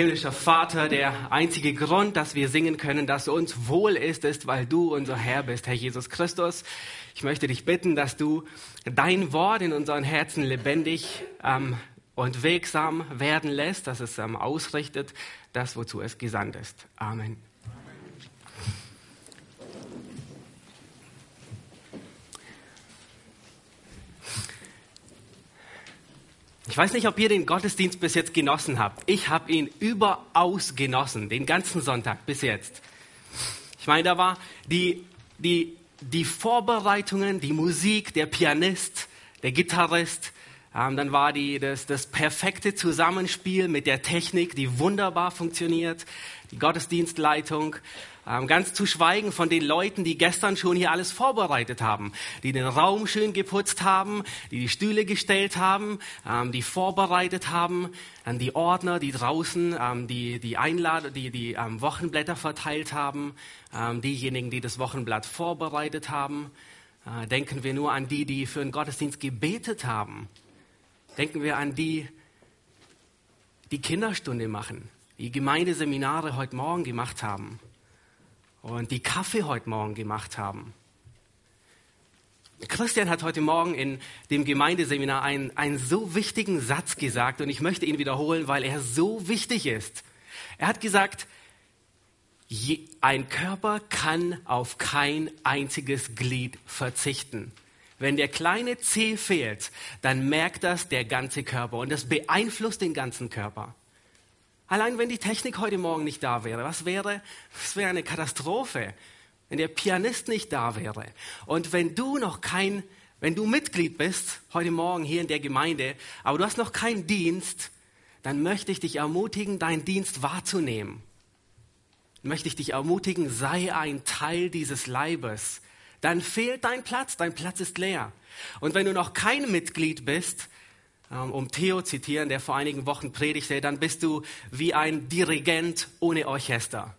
Himmlischer Vater, der einzige Grund, dass wir singen können, dass uns wohl ist, ist, weil du unser Herr bist, Herr Jesus Christus. Ich möchte dich bitten, dass du dein Wort in unseren Herzen lebendig ähm, und wegsam werden lässt, dass es ähm, ausrichtet, das, wozu es gesandt ist. Amen. Ich weiß nicht, ob ihr den Gottesdienst bis jetzt genossen habt. Ich habe ihn überaus genossen, den ganzen Sonntag bis jetzt. Ich meine, da war die, die, die Vorbereitungen, die Musik, der Pianist, der Gitarrist, ähm, dann war die, das, das perfekte Zusammenspiel mit der Technik, die wunderbar funktioniert, die Gottesdienstleitung, ganz zu schweigen von den Leuten, die gestern schon hier alles vorbereitet haben, die den Raum schön geputzt haben, die die Stühle gestellt haben, ähm, die vorbereitet haben, dann die Ordner, die draußen ähm, die, die Einladung, die, die ähm, Wochenblätter verteilt haben, ähm, diejenigen, die das Wochenblatt vorbereitet haben. Äh, denken wir nur an die, die für den Gottesdienst gebetet haben. Denken wir an die, die Kinderstunde machen, die Gemeindeseminare heute Morgen gemacht haben und die Kaffee heute Morgen gemacht haben. Christian hat heute Morgen in dem Gemeindeseminar einen, einen so wichtigen Satz gesagt und ich möchte ihn wiederholen, weil er so wichtig ist. Er hat gesagt, je, ein Körper kann auf kein einziges Glied verzichten. Wenn der kleine Zeh fehlt, dann merkt das der ganze Körper und das beeinflusst den ganzen Körper. Allein wenn die Technik heute Morgen nicht da wäre, was wäre? Das wäre eine Katastrophe, wenn der Pianist nicht da wäre. Und wenn du noch kein, wenn du Mitglied bist heute Morgen hier in der Gemeinde, aber du hast noch keinen Dienst, dann möchte ich dich ermutigen, deinen Dienst wahrzunehmen. Möchte ich dich ermutigen, sei ein Teil dieses Leibes. Dann fehlt dein Platz, dein Platz ist leer. Und wenn du noch kein Mitglied bist, um Theo zitieren, der vor einigen Wochen predigte, dann bist du wie ein Dirigent ohne Orchester.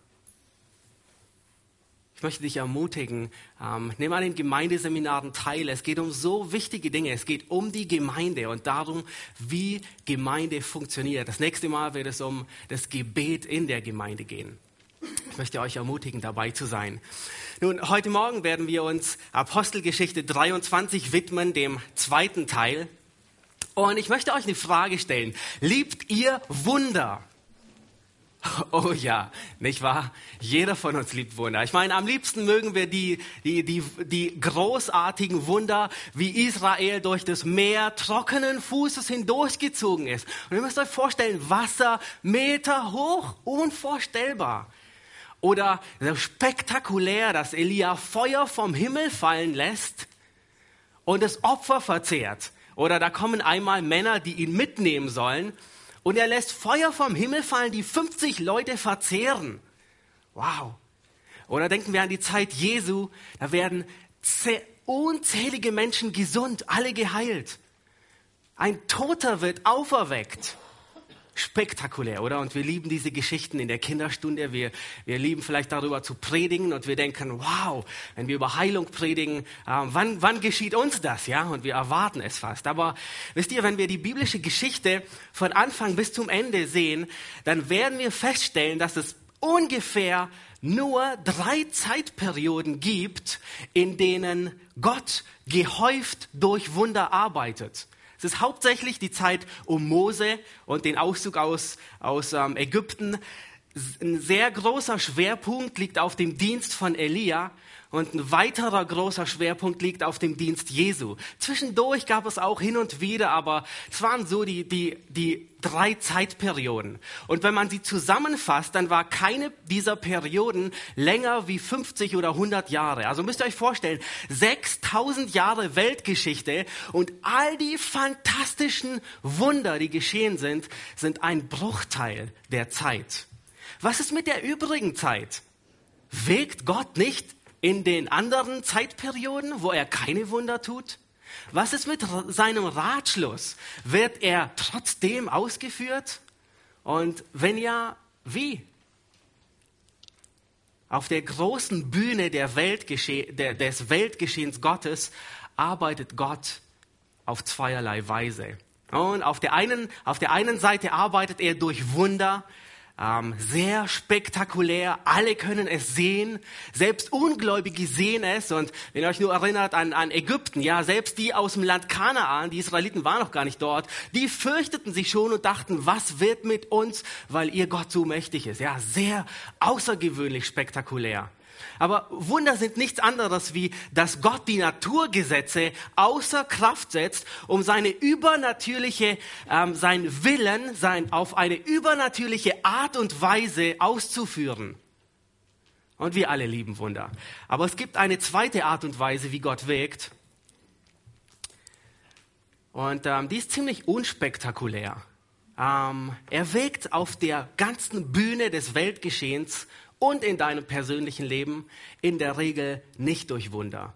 Ich möchte dich ermutigen, ähm, nimm an den Gemeindeseminaren teil. Es geht um so wichtige Dinge. Es geht um die Gemeinde und darum, wie Gemeinde funktioniert. Das nächste Mal wird es um das Gebet in der Gemeinde gehen. Ich möchte euch ermutigen, dabei zu sein. Nun, heute Morgen werden wir uns Apostelgeschichte 23 widmen, dem zweiten Teil. Und ich möchte euch eine Frage stellen. Liebt ihr Wunder? Oh ja, nicht wahr? Jeder von uns liebt Wunder. Ich meine, am liebsten mögen wir die, die, die, die großartigen Wunder, wie Israel durch das Meer trockenen Fußes hindurchgezogen ist. Und ihr müsst euch vorstellen, Wasser Meter hoch, unvorstellbar. Oder spektakulär, dass Elia Feuer vom Himmel fallen lässt und das Opfer verzehrt. Oder da kommen einmal Männer, die ihn mitnehmen sollen. Und er lässt Feuer vom Himmel fallen, die 50 Leute verzehren. Wow. Oder denken wir an die Zeit Jesu. Da werden unzählige Menschen gesund, alle geheilt. Ein Toter wird auferweckt spektakulär, oder? Und wir lieben diese Geschichten in der Kinderstunde. Wir, wir lieben vielleicht darüber zu predigen und wir denken, wow, wenn wir über Heilung predigen, äh, wann, wann geschieht uns das? Ja, und wir erwarten es fast. Aber wisst ihr, wenn wir die biblische Geschichte von Anfang bis zum Ende sehen, dann werden wir feststellen, dass es ungefähr nur drei Zeitperioden gibt, in denen Gott gehäuft durch Wunder arbeitet. Es ist hauptsächlich die Zeit um Mose und den Auszug aus, aus ähm, Ägypten. Ein sehr großer Schwerpunkt liegt auf dem Dienst von Elia und ein weiterer großer Schwerpunkt liegt auf dem Dienst Jesu. Zwischendurch gab es auch hin und wieder, aber es waren so die, die, die drei Zeitperioden. Und wenn man sie zusammenfasst, dann war keine dieser Perioden länger wie 50 oder 100 Jahre. Also müsst ihr euch vorstellen, 6000 Jahre Weltgeschichte und all die fantastischen Wunder, die geschehen sind, sind ein Bruchteil der Zeit. Was ist mit der übrigen Zeit? Wägt Gott nicht in den anderen Zeitperioden, wo er keine Wunder tut? Was ist mit seinem Ratschluss? Wird er trotzdem ausgeführt? Und wenn ja, wie? Auf der großen Bühne der Weltgesche der, des Weltgeschehens Gottes arbeitet Gott auf zweierlei Weise. Und auf der einen, auf der einen Seite arbeitet er durch Wunder, ähm, sehr spektakulär. Alle können es sehen. Selbst Ungläubige sehen es. Und wenn ihr euch nur erinnert an, an Ägypten, ja, selbst die aus dem Land Kanaan, die Israeliten waren noch gar nicht dort, die fürchteten sich schon und dachten, was wird mit uns, weil ihr Gott so mächtig ist. Ja, sehr außergewöhnlich spektakulär. Aber Wunder sind nichts anderes wie, dass Gott die Naturgesetze außer Kraft setzt, um seine übernatürliche, ähm, sein Willen, sein, auf eine übernatürliche Art und Weise auszuführen. Und wir alle lieben Wunder. Aber es gibt eine zweite Art und Weise, wie Gott wirkt. Und ähm, die ist ziemlich unspektakulär. Ähm, er wirkt auf der ganzen Bühne des Weltgeschehens und in deinem persönlichen Leben in der Regel nicht durch Wunder.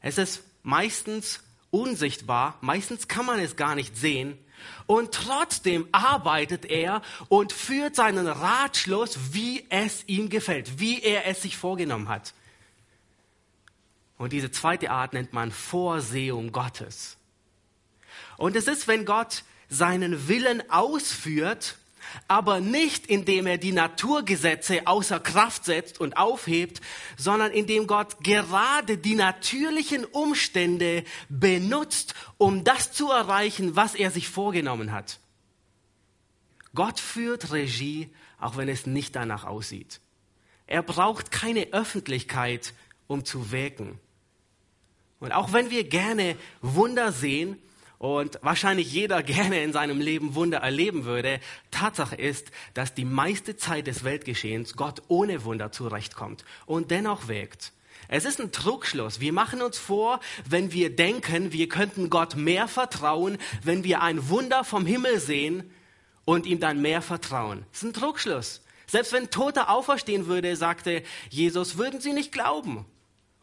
Es ist meistens unsichtbar, meistens kann man es gar nicht sehen und trotzdem arbeitet er und führt seinen Ratschluss, wie es ihm gefällt, wie er es sich vorgenommen hat. Und diese zweite Art nennt man Vorsehung Gottes. Und es ist, wenn Gott seinen Willen ausführt aber nicht indem er die Naturgesetze außer Kraft setzt und aufhebt, sondern indem Gott gerade die natürlichen Umstände benutzt, um das zu erreichen, was er sich vorgenommen hat. Gott führt Regie, auch wenn es nicht danach aussieht. Er braucht keine Öffentlichkeit, um zu wirken. Und auch wenn wir gerne Wunder sehen, und wahrscheinlich jeder gerne in seinem Leben Wunder erleben würde. Tatsache ist, dass die meiste Zeit des Weltgeschehens Gott ohne Wunder zurechtkommt und dennoch wirkt. Es ist ein Trugschluss. Wir machen uns vor, wenn wir denken, wir könnten Gott mehr vertrauen, wenn wir ein Wunder vom Himmel sehen und ihm dann mehr vertrauen. Das ist ein Trugschluss. Selbst wenn Tote auferstehen würde, sagte Jesus, würden sie nicht glauben.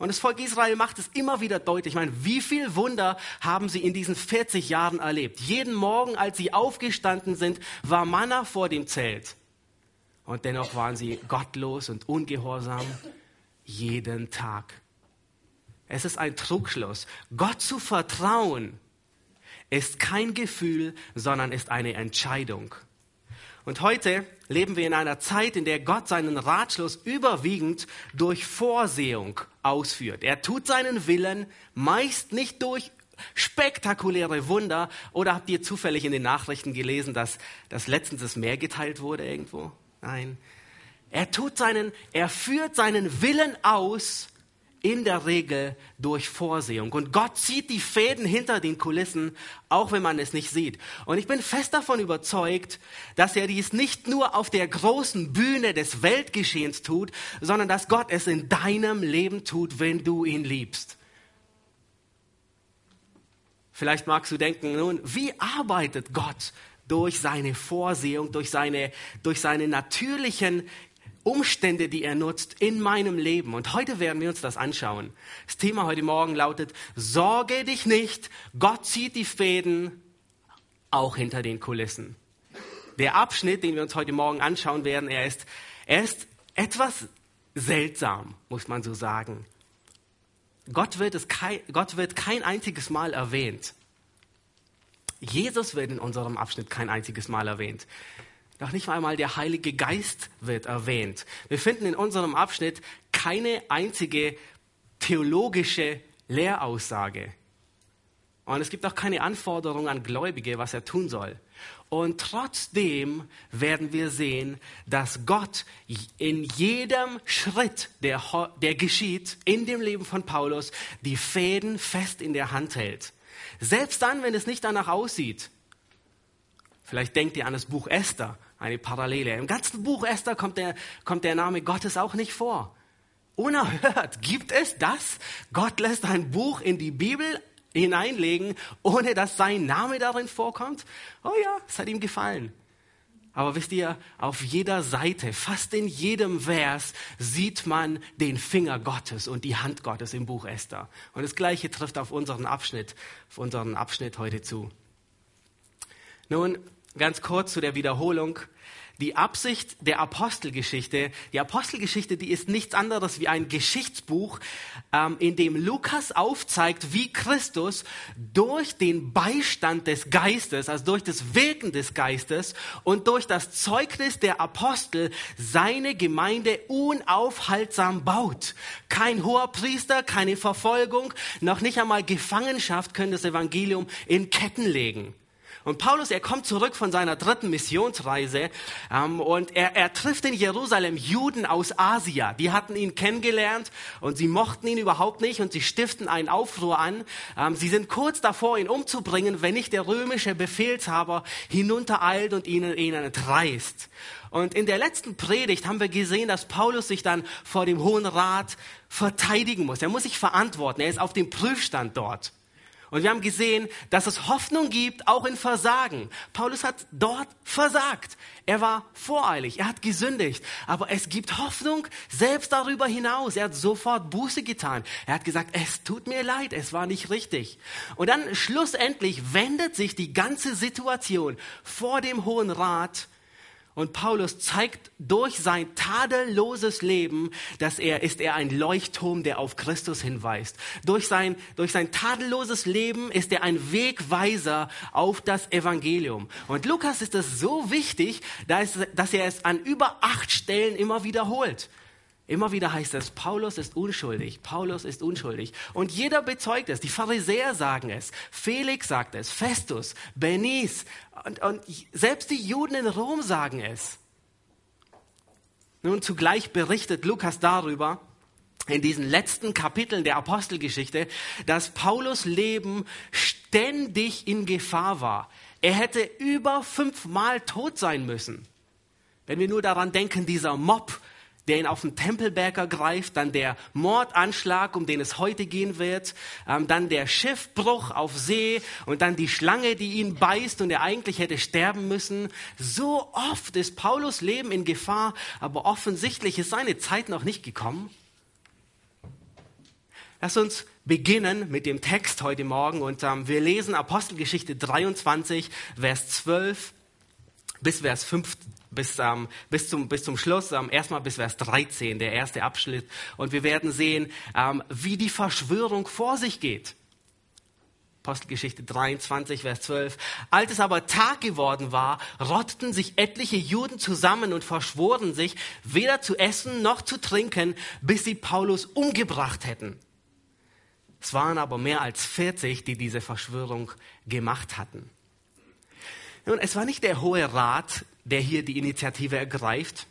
Und das Volk Israel macht es immer wieder deutlich. Ich meine, wie viel Wunder haben sie in diesen 40 Jahren erlebt? Jeden Morgen, als sie aufgestanden sind, war Manna vor dem Zelt. Und dennoch waren sie gottlos und ungehorsam jeden Tag. Es ist ein Trugschluss. Gott zu vertrauen ist kein Gefühl, sondern ist eine Entscheidung. Und heute leben wir in einer Zeit, in der Gott seinen Ratschluss überwiegend durch Vorsehung ausführt. Er tut seinen Willen meist nicht durch spektakuläre Wunder. Oder habt ihr zufällig in den Nachrichten gelesen, dass, dass letztens das Meer geteilt wurde irgendwo? Nein. Er tut seinen, er führt seinen Willen aus in der Regel durch Vorsehung. Und Gott zieht die Fäden hinter den Kulissen, auch wenn man es nicht sieht. Und ich bin fest davon überzeugt, dass er dies nicht nur auf der großen Bühne des Weltgeschehens tut, sondern dass Gott es in deinem Leben tut, wenn du ihn liebst. Vielleicht magst du denken, nun, wie arbeitet Gott durch seine Vorsehung, durch seine, durch seine natürlichen Umstände, die er nutzt in meinem Leben. Und heute werden wir uns das anschauen. Das Thema heute Morgen lautet, sorge dich nicht, Gott zieht die Fäden auch hinter den Kulissen. Der Abschnitt, den wir uns heute Morgen anschauen werden, er ist, er ist etwas seltsam, muss man so sagen. Gott wird, es kein, Gott wird kein einziges Mal erwähnt. Jesus wird in unserem Abschnitt kein einziges Mal erwähnt. Noch nicht einmal der Heilige Geist wird erwähnt. Wir finden in unserem Abschnitt keine einzige theologische Lehraussage. Und es gibt auch keine Anforderung an Gläubige, was er tun soll. Und trotzdem werden wir sehen, dass Gott in jedem Schritt, der, der geschieht, in dem Leben von Paulus, die Fäden fest in der Hand hält. Selbst dann, wenn es nicht danach aussieht. Vielleicht denkt ihr an das Buch Esther eine Parallele. Im ganzen Buch Esther kommt der, kommt der Name Gottes auch nicht vor. Unerhört. Gibt es das? Gott lässt ein Buch in die Bibel hineinlegen, ohne dass sein Name darin vorkommt? Oh ja, es hat ihm gefallen. Aber wisst ihr, auf jeder Seite, fast in jedem Vers, sieht man den Finger Gottes und die Hand Gottes im Buch Esther. Und das Gleiche trifft auf unseren Abschnitt, auf unseren Abschnitt heute zu. Nun, ganz kurz zu der Wiederholung die Absicht der Apostelgeschichte, die Apostelgeschichte, die ist nichts anderes wie ein Geschichtsbuch, ähm, in dem Lukas aufzeigt, wie Christus durch den Beistand des Geistes, also durch das Wirken des Geistes und durch das Zeugnis der Apostel seine Gemeinde unaufhaltsam baut. Kein hoher Priester, keine Verfolgung, noch nicht einmal Gefangenschaft können das Evangelium in Ketten legen. Und Paulus, er kommt zurück von seiner dritten Missionsreise ähm, und er, er trifft in Jerusalem Juden aus Asia. Die hatten ihn kennengelernt und sie mochten ihn überhaupt nicht und sie stiften einen Aufruhr an. Ähm, sie sind kurz davor, ihn umzubringen, wenn nicht der römische Befehlshaber hinuntereilt und ihnen, ihnen entreißt. Und in der letzten Predigt haben wir gesehen, dass Paulus sich dann vor dem Hohen Rat verteidigen muss. Er muss sich verantworten. Er ist auf dem Prüfstand dort. Und wir haben gesehen, dass es Hoffnung gibt, auch in Versagen. Paulus hat dort versagt. Er war voreilig, er hat gesündigt. Aber es gibt Hoffnung selbst darüber hinaus. Er hat sofort Buße getan. Er hat gesagt, es tut mir leid, es war nicht richtig. Und dann schlussendlich wendet sich die ganze Situation vor dem Hohen Rat und Paulus zeigt durch sein tadelloses Leben, dass er ist er ein Leuchtturm, der auf Christus hinweist. Durch sein, durch sein tadelloses Leben ist er ein Wegweiser auf das Evangelium. Und Lukas ist es so wichtig, dass, dass er es an über acht Stellen immer wiederholt. Immer wieder heißt es, Paulus ist unschuldig, Paulus ist unschuldig. Und jeder bezeugt es. Die Pharisäer sagen es, Felix sagt es, Festus, Bernice und, und selbst die Juden in Rom sagen es. Nun zugleich berichtet Lukas darüber, in diesen letzten Kapiteln der Apostelgeschichte, dass Paulus Leben ständig in Gefahr war. Er hätte über fünfmal tot sein müssen. Wenn wir nur daran denken, dieser Mob, der ihn auf den Tempelberg ergreift, dann der Mordanschlag, um den es heute gehen wird, ähm, dann der Schiffbruch auf See und dann die Schlange, die ihn beißt und er eigentlich hätte sterben müssen. So oft ist Paulus Leben in Gefahr, aber offensichtlich ist seine Zeit noch nicht gekommen. Lass uns beginnen mit dem Text heute Morgen und ähm, wir lesen Apostelgeschichte 23, Vers 12 bis Vers 15 bis, ähm, bis, zum, bis zum Schluss, ähm, erstmal bis Vers 13, der erste Abschnitt. Und wir werden sehen, ähm, wie die Verschwörung vor sich geht. Apostelgeschichte 23, Vers 12. Als es aber Tag geworden war, rotteten sich etliche Juden zusammen und verschworen sich, weder zu essen noch zu trinken, bis sie Paulus umgebracht hätten. Es waren aber mehr als 40, die diese Verschwörung gemacht hatten. Nun, es war nicht der Hohe Rat, der hier die Initiative ergreift,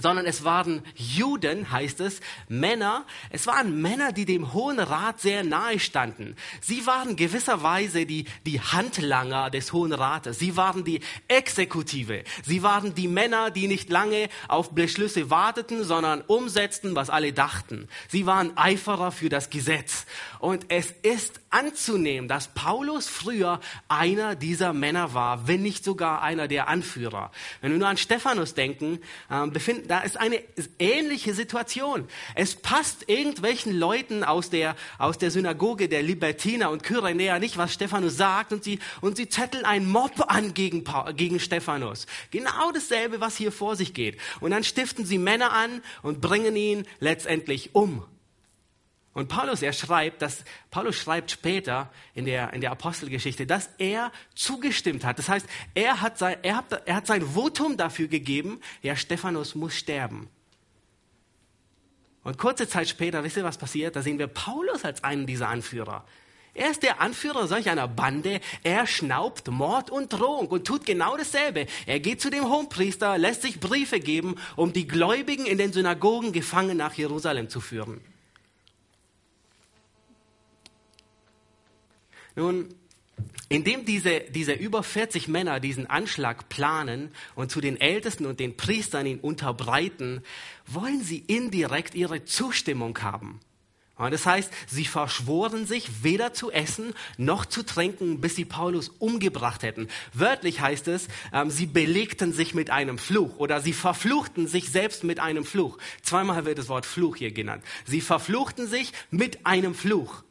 sondern es waren Juden, heißt es, Männer. Es waren Männer, die dem Hohen Rat sehr nahe standen. Sie waren gewisserweise die, die Handlanger des Hohen Rates. Sie waren die Exekutive. Sie waren die Männer, die nicht lange auf Beschlüsse warteten, sondern umsetzten, was alle dachten. Sie waren Eiferer für das Gesetz. Und es ist anzunehmen, dass Paulus früher einer dieser Männer war, wenn nicht sogar einer der Anführer. Wenn wir nur an Stephanus denken, äh, befinden da ist eine ähnliche Situation. Es passt irgendwelchen Leuten aus der, aus der Synagoge der Libertiner und Kyrenäer nicht, was Stephanus sagt, und sie, und sie zetteln einen Mob an gegen, gegen Stephanus. Genau dasselbe, was hier vor sich geht. Und dann stiften sie Männer an und bringen ihn letztendlich um. Und Paulus, er schreibt, dass, Paulus schreibt später in der, in der Apostelgeschichte, dass er zugestimmt hat. Das heißt, er hat sein, er hat, er hat sein Votum dafür gegeben, ja, Stephanus muss sterben. Und kurze Zeit später, wisst ihr, was passiert? Da sehen wir Paulus als einen dieser Anführer. Er ist der Anführer solch einer Bande. Er schnaubt Mord und Drohung und tut genau dasselbe. Er geht zu dem Hohenpriester, lässt sich Briefe geben, um die Gläubigen in den Synagogen gefangen nach Jerusalem zu führen. Nun, indem diese, diese über 40 Männer diesen Anschlag planen und zu den Ältesten und den Priestern ihn unterbreiten, wollen sie indirekt ihre Zustimmung haben. Und das heißt, sie verschworen sich, weder zu essen noch zu trinken, bis sie Paulus umgebracht hätten. Wörtlich heißt es, ähm, sie belegten sich mit einem Fluch oder sie verfluchten sich selbst mit einem Fluch. Zweimal wird das Wort Fluch hier genannt. Sie verfluchten sich mit einem Fluch.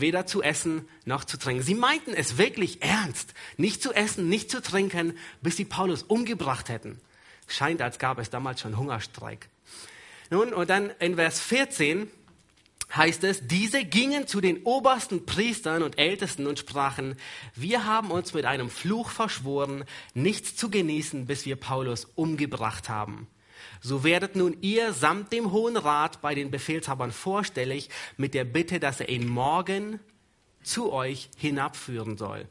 Weder zu essen noch zu trinken. Sie meinten es wirklich ernst, nicht zu essen, nicht zu trinken, bis sie Paulus umgebracht hätten. Scheint, als gab es damals schon Hungerstreik. Nun, und dann in Vers 14 heißt es, diese gingen zu den obersten Priestern und Ältesten und sprachen, wir haben uns mit einem Fluch verschworen, nichts zu genießen, bis wir Paulus umgebracht haben. So werdet nun ihr samt dem Hohen Rat bei den Befehlshabern vorstellig mit der Bitte, dass er ihn morgen zu euch hinabführen soll.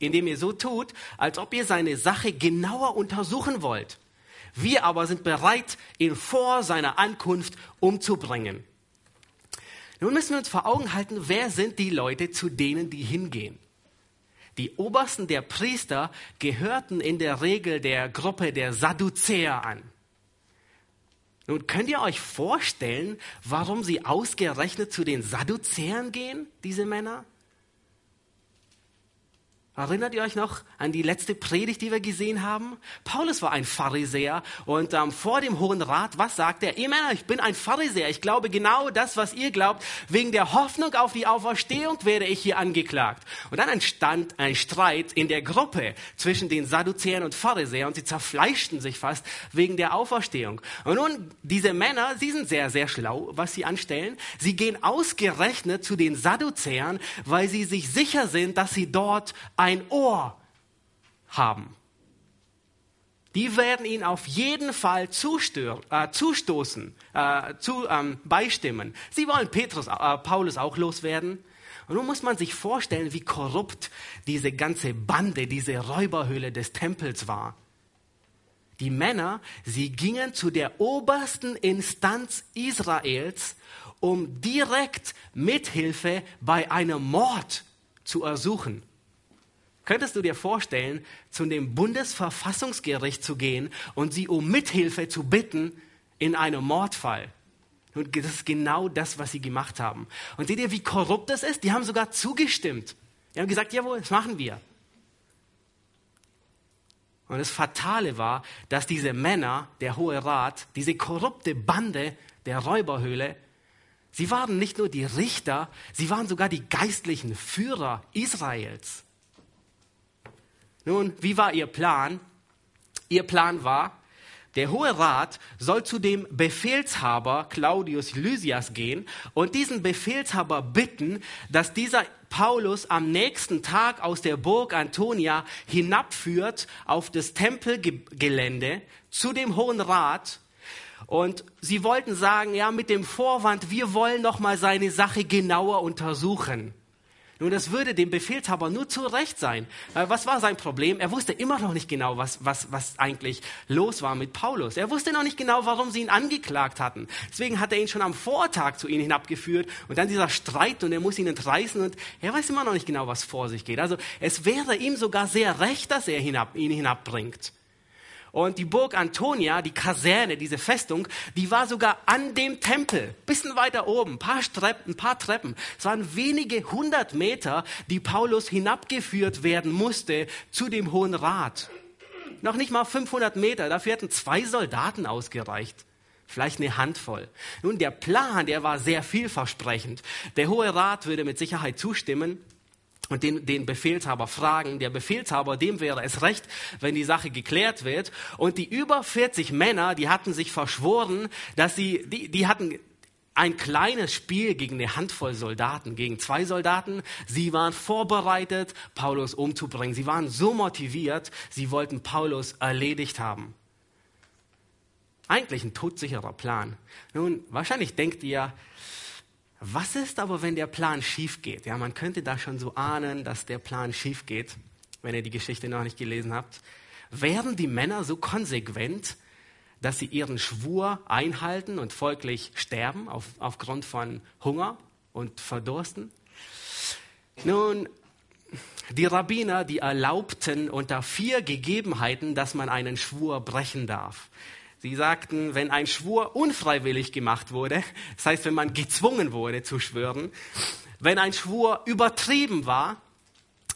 Indem ihr so tut, als ob ihr seine Sache genauer untersuchen wollt. Wir aber sind bereit, ihn vor seiner Ankunft umzubringen. Nun müssen wir uns vor Augen halten, wer sind die Leute, zu denen die hingehen. Die Obersten der Priester gehörten in der Regel der Gruppe der Sadduzäer an. Nun könnt ihr euch vorstellen, warum sie ausgerechnet zu den Sadduzäern gehen, diese Männer? Erinnert ihr euch noch an die letzte Predigt, die wir gesehen haben? Paulus war ein Pharisäer und ähm, vor dem Hohen Rat, was sagt er? Ihr Männer, ich bin ein Pharisäer. Ich glaube genau das, was ihr glaubt. Wegen der Hoffnung auf die Auferstehung werde ich hier angeklagt. Und dann entstand ein Streit in der Gruppe zwischen den Sadduzäern und Pharisäern und sie zerfleischten sich fast wegen der Auferstehung. Und nun, diese Männer, sie sind sehr, sehr schlau, was sie anstellen. Sie gehen ausgerechnet zu den Sadduzäern, weil sie sich sicher sind, dass sie dort ein Ohr haben. Die werden ihn auf jeden Fall äh, zustoßen, äh, zu, ähm, beistimmen. Sie wollen Petrus, äh, Paulus auch loswerden. Und nun muss man sich vorstellen, wie korrupt diese ganze Bande, diese Räuberhöhle des Tempels war. Die Männer, sie gingen zu der obersten Instanz Israels, um direkt Mithilfe bei einem Mord zu ersuchen. Könntest du dir vorstellen, zu dem Bundesverfassungsgericht zu gehen und sie um Mithilfe zu bitten in einem Mordfall? Und das ist genau das, was sie gemacht haben. Und seht ihr, wie korrupt das ist? Die haben sogar zugestimmt. Die haben gesagt, jawohl, das machen wir. Und das Fatale war, dass diese Männer, der Hohe Rat, diese korrupte Bande der Räuberhöhle, sie waren nicht nur die Richter, sie waren sogar die geistlichen Führer Israels. Nun, wie war ihr Plan? Ihr Plan war, der Hohe Rat soll zu dem Befehlshaber Claudius Lysias gehen und diesen Befehlshaber bitten, dass dieser Paulus am nächsten Tag aus der Burg Antonia hinabführt auf das Tempelgelände zu dem Hohen Rat. Und sie wollten sagen, ja, mit dem Vorwand, wir wollen noch mal seine Sache genauer untersuchen. Nun, das würde dem Befehlshaber nur zu Recht sein. Was war sein Problem? Er wusste immer noch nicht genau, was, was, was eigentlich los war mit Paulus. Er wusste noch nicht genau, warum sie ihn angeklagt hatten. Deswegen hat er ihn schon am Vortag zu ihnen hinabgeführt und dann dieser Streit und er muss ihn entreißen und er weiß immer noch nicht genau, was vor sich geht. Also es wäre ihm sogar sehr recht, dass er hinab, ihn hinabbringt. Und die Burg Antonia, die Kaserne, diese Festung, die war sogar an dem Tempel, bisschen weiter oben, paar, Treppen, ein paar Treppen. Es waren wenige hundert Meter, die Paulus hinabgeführt werden musste zu dem Hohen Rat. Noch nicht mal 500 Meter, dafür hätten zwei Soldaten ausgereicht. Vielleicht eine Handvoll. Nun, der Plan, der war sehr vielversprechend. Der Hohe Rat würde mit Sicherheit zustimmen und den, den Befehlshaber fragen. Der Befehlshaber, dem wäre es recht, wenn die Sache geklärt wird. Und die über 40 Männer, die hatten sich verschworen, dass sie, die, die hatten ein kleines Spiel gegen eine Handvoll Soldaten, gegen zwei Soldaten. Sie waren vorbereitet, Paulus umzubringen. Sie waren so motiviert, sie wollten Paulus erledigt haben. Eigentlich ein todsicherer Plan. Nun, wahrscheinlich denkt ihr, was ist aber, wenn der Plan schief geht? Ja, man könnte da schon so ahnen, dass der Plan schief geht, wenn ihr die Geschichte noch nicht gelesen habt. Wären die Männer so konsequent, dass sie ihren Schwur einhalten und folglich sterben auf, aufgrund von Hunger und Verdursten? Nun, die Rabbiner, die erlaubten unter vier Gegebenheiten, dass man einen Schwur brechen darf. Sie sagten, wenn ein Schwur unfreiwillig gemacht wurde, das heißt, wenn man gezwungen wurde zu schwören, wenn ein Schwur übertrieben war,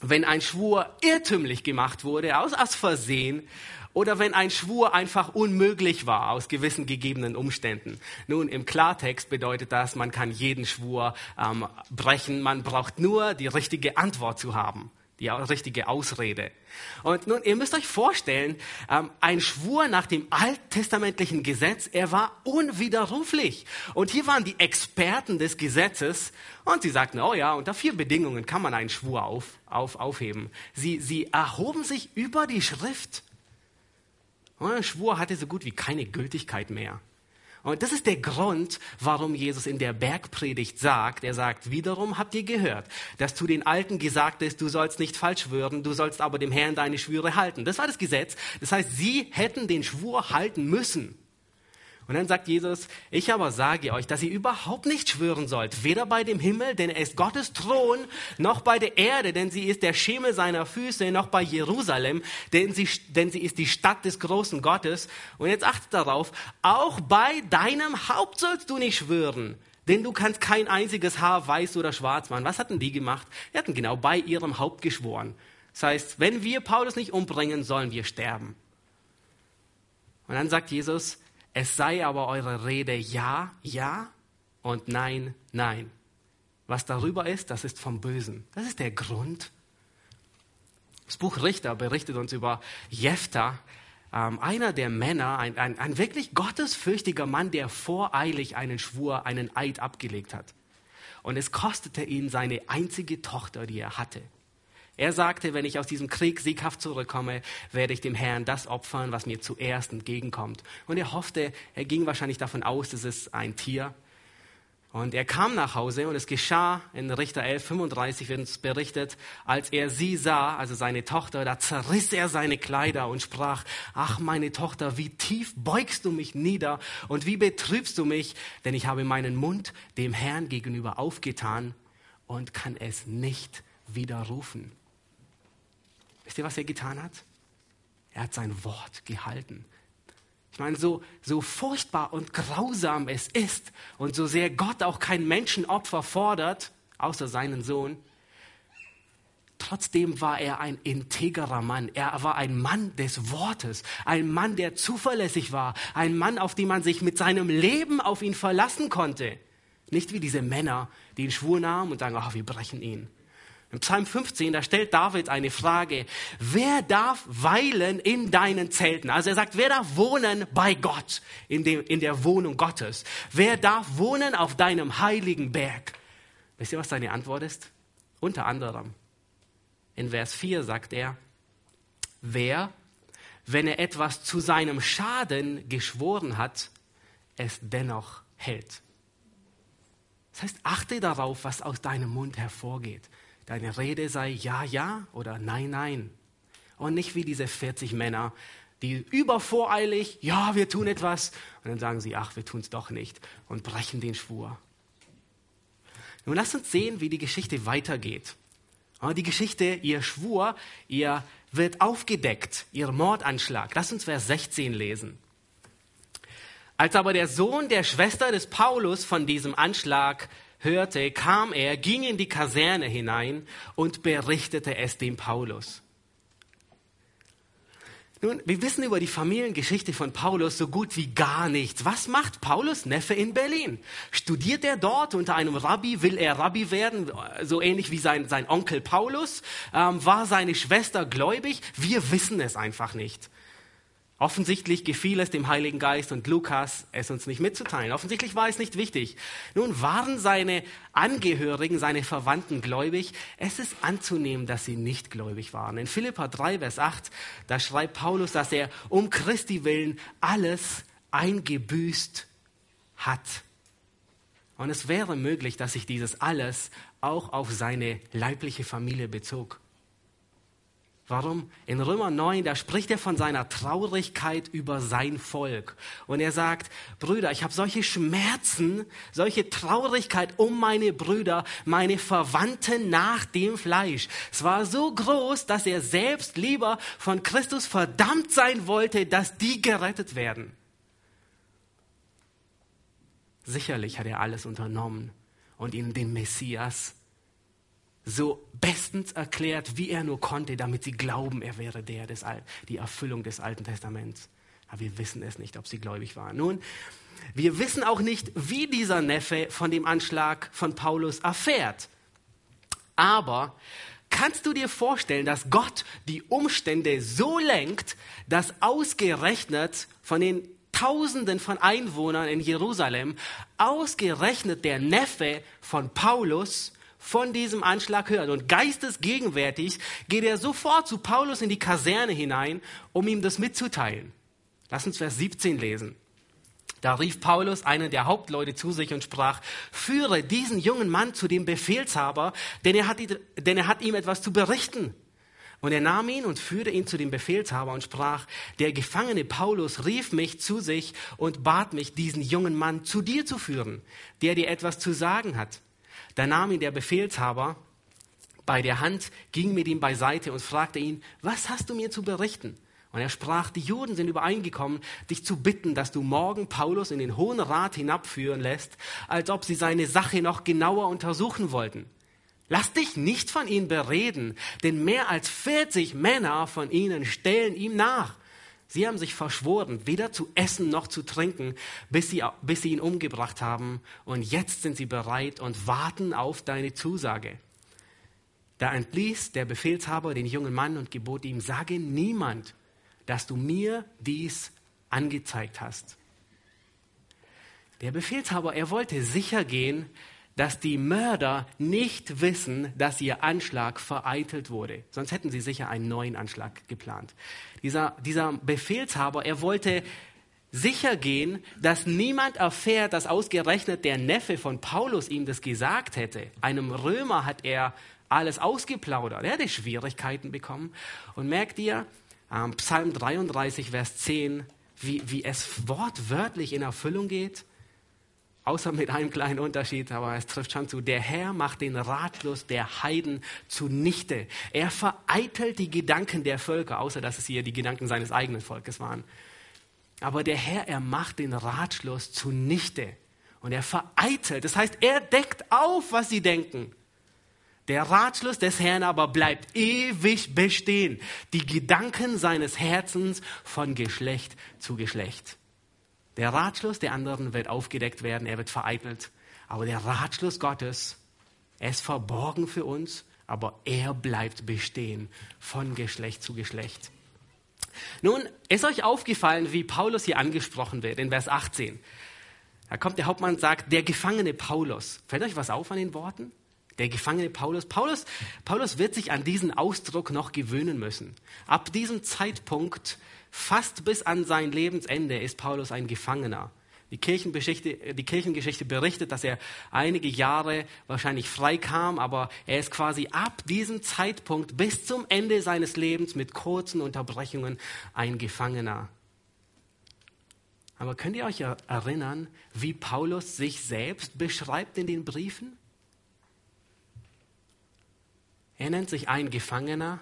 wenn ein Schwur irrtümlich gemacht wurde, aus, aus Versehen, oder wenn ein Schwur einfach unmöglich war aus gewissen gegebenen Umständen. Nun, im Klartext bedeutet das, man kann jeden Schwur ähm, brechen, man braucht nur die richtige Antwort zu haben die richtige Ausrede. Und nun, ihr müsst euch vorstellen, ähm, ein Schwur nach dem alttestamentlichen Gesetz, er war unwiderruflich. Und hier waren die Experten des Gesetzes und sie sagten, oh ja, unter vier Bedingungen kann man einen Schwur auf, auf, aufheben. Sie, sie erhoben sich über die Schrift. Und ein Schwur hatte so gut wie keine Gültigkeit mehr. Und das ist der Grund, warum Jesus in der Bergpredigt sagt, er sagt, wiederum habt ihr gehört, dass zu den Alten gesagt ist, du sollst nicht falsch schwören, du sollst aber dem Herrn deine Schwüre halten. Das war das Gesetz. Das heißt, sie hätten den Schwur halten müssen. Und dann sagt Jesus, ich aber sage euch, dass ihr überhaupt nicht schwören sollt, weder bei dem Himmel, denn er ist Gottes Thron, noch bei der Erde, denn sie ist der Schemel seiner Füße, noch bei Jerusalem, denn sie, denn sie ist die Stadt des großen Gottes. Und jetzt achtet darauf, auch bei deinem Haupt sollst du nicht schwören, denn du kannst kein einziges Haar weiß oder schwarz machen. Was hatten die gemacht? Die hatten genau bei ihrem Haupt geschworen. Das heißt, wenn wir Paulus nicht umbringen, sollen wir sterben. Und dann sagt Jesus, es sei aber eure Rede ja, ja und nein, nein. Was darüber ist, das ist vom Bösen. Das ist der Grund. Das Buch Richter berichtet uns über Jephthah, ähm, einer der Männer, ein, ein, ein wirklich gottesfürchtiger Mann, der voreilig einen Schwur, einen Eid abgelegt hat. Und es kostete ihn seine einzige Tochter, die er hatte. Er sagte, wenn ich aus diesem Krieg sieghaft zurückkomme, werde ich dem Herrn das opfern, was mir zuerst entgegenkommt. Und er hoffte, er ging wahrscheinlich davon aus, es ist ein Tier. Und er kam nach Hause und es geschah in Richter 11, 35 wird uns berichtet, als er sie sah, also seine Tochter, da zerriss er seine Kleider und sprach, ach meine Tochter, wie tief beugst du mich nieder und wie betrübst du mich, denn ich habe meinen Mund dem Herrn gegenüber aufgetan und kann es nicht widerrufen. Wisst ihr, was er getan hat? Er hat sein Wort gehalten. Ich meine, so, so furchtbar und grausam es ist und so sehr Gott auch kein Menschenopfer fordert, außer seinen Sohn, trotzdem war er ein integrer Mann. Er war ein Mann des Wortes, ein Mann, der zuverlässig war, ein Mann, auf den man sich mit seinem Leben auf ihn verlassen konnte. Nicht wie diese Männer, die ihn Schwur nahmen und sagen, ach, wir brechen ihn. Im Psalm 15, da stellt David eine Frage. Wer darf weilen in deinen Zelten? Also er sagt, wer darf wohnen bei Gott, in, dem, in der Wohnung Gottes? Wer darf wohnen auf deinem heiligen Berg? Wisst ihr, was seine Antwort ist? Unter anderem. In Vers 4 sagt er, wer, wenn er etwas zu seinem Schaden geschworen hat, es dennoch hält. Das heißt, achte darauf, was aus deinem Mund hervorgeht. Deine Rede sei ja, ja oder nein, nein. Und nicht wie diese 40 Männer, die übervoreilig, ja, wir tun etwas. Und dann sagen sie, ach, wir tun es doch nicht und brechen den Schwur. Nun lasst uns sehen, wie die Geschichte weitergeht. Die Geschichte, ihr Schwur, ihr wird aufgedeckt, ihr Mordanschlag. Lasst uns Vers 16 lesen. Als aber der Sohn der Schwester des Paulus von diesem Anschlag hörte, kam er, ging in die Kaserne hinein und berichtete es dem Paulus. Nun, wir wissen über die Familiengeschichte von Paulus so gut wie gar nichts. Was macht Paulus Neffe in Berlin? Studiert er dort unter einem Rabbi? Will er Rabbi werden? So ähnlich wie sein, sein Onkel Paulus? Ähm, war seine Schwester gläubig? Wir wissen es einfach nicht. Offensichtlich gefiel es dem Heiligen Geist und Lukas, es uns nicht mitzuteilen. Offensichtlich war es nicht wichtig. Nun waren seine Angehörigen, seine Verwandten gläubig. Es ist anzunehmen, dass sie nicht gläubig waren. In Philippa 3, Vers 8, da schreibt Paulus, dass er um Christi willen alles eingebüßt hat. Und es wäre möglich, dass sich dieses alles auch auf seine leibliche Familie bezog. Warum? In Römer 9, da spricht er von seiner Traurigkeit über sein Volk. Und er sagt, Brüder, ich habe solche Schmerzen, solche Traurigkeit um meine Brüder, meine Verwandten nach dem Fleisch. Es war so groß, dass er selbst lieber von Christus verdammt sein wollte, dass die gerettet werden. Sicherlich hat er alles unternommen und ihnen den Messias so bestens erklärt, wie er nur konnte, damit sie glauben, er wäre der, des Al die Erfüllung des Alten Testaments. Aber wir wissen es nicht, ob sie gläubig waren. Nun, wir wissen auch nicht, wie dieser Neffe von dem Anschlag von Paulus erfährt. Aber kannst du dir vorstellen, dass Gott die Umstände so lenkt, dass ausgerechnet von den Tausenden von Einwohnern in Jerusalem, ausgerechnet der Neffe von Paulus von diesem Anschlag hört. Und geistesgegenwärtig geht er sofort zu Paulus in die Kaserne hinein, um ihm das mitzuteilen. Lass uns Vers 17 lesen. Da rief Paulus einen der Hauptleute zu sich und sprach, führe diesen jungen Mann zu dem Befehlshaber, denn er hat, denn er hat ihm etwas zu berichten. Und er nahm ihn und führte ihn zu dem Befehlshaber und sprach, der Gefangene Paulus rief mich zu sich und bat mich, diesen jungen Mann zu dir zu führen, der dir etwas zu sagen hat. Da nahm ihn der Befehlshaber bei der Hand, ging mit ihm beiseite und fragte ihn, was hast du mir zu berichten? Und er sprach, die Juden sind übereingekommen, dich zu bitten, dass du morgen Paulus in den Hohen Rat hinabführen lässt, als ob sie seine Sache noch genauer untersuchen wollten. Lass dich nicht von ihnen bereden, denn mehr als 40 Männer von ihnen stellen ihm nach. Sie haben sich verschworen, weder zu essen noch zu trinken, bis sie, bis sie ihn umgebracht haben. Und jetzt sind sie bereit und warten auf deine Zusage. Da entließ der Befehlshaber den jungen Mann und gebot ihm, sage niemand, dass du mir dies angezeigt hast. Der Befehlshaber, er wollte sicher gehen, dass die Mörder nicht wissen, dass ihr Anschlag vereitelt wurde. Sonst hätten sie sicher einen neuen Anschlag geplant. Dieser, dieser Befehlshaber, er wollte sicher gehen, dass niemand erfährt, dass ausgerechnet der Neffe von Paulus ihm das gesagt hätte. Einem Römer hat er alles ausgeplaudert. Er hätte Schwierigkeiten bekommen. Und merkt ihr, Psalm 33, Vers 10, wie, wie es wortwörtlich in Erfüllung geht. Außer mit einem kleinen Unterschied, aber es trifft schon zu. Der Herr macht den Ratschluss der Heiden zunichte. Er vereitelt die Gedanken der Völker, außer dass es hier die Gedanken seines eigenen Volkes waren. Aber der Herr, er macht den Ratschluss zunichte. Und er vereitelt. Das heißt, er deckt auf, was sie denken. Der Ratschluss des Herrn aber bleibt ewig bestehen. Die Gedanken seines Herzens von Geschlecht zu Geschlecht. Der Ratschluss der anderen wird aufgedeckt werden, er wird vereitelt. Aber der Ratschluss Gottes, er ist verborgen für uns, aber er bleibt bestehen von Geschlecht zu Geschlecht. Nun, ist euch aufgefallen, wie Paulus hier angesprochen wird in Vers 18? Da kommt der Hauptmann und sagt, der Gefangene Paulus. Fällt euch was auf an den Worten? Der Gefangene Paulus. Paulus, Paulus wird sich an diesen Ausdruck noch gewöhnen müssen. Ab diesem Zeitpunkt Fast bis an sein Lebensende ist Paulus ein Gefangener. Die Kirchengeschichte, die Kirchengeschichte berichtet, dass er einige Jahre wahrscheinlich frei kam, aber er ist quasi ab diesem Zeitpunkt bis zum Ende seines Lebens mit kurzen Unterbrechungen ein Gefangener. Aber könnt ihr euch erinnern, wie Paulus sich selbst beschreibt in den Briefen? Er nennt sich ein Gefangener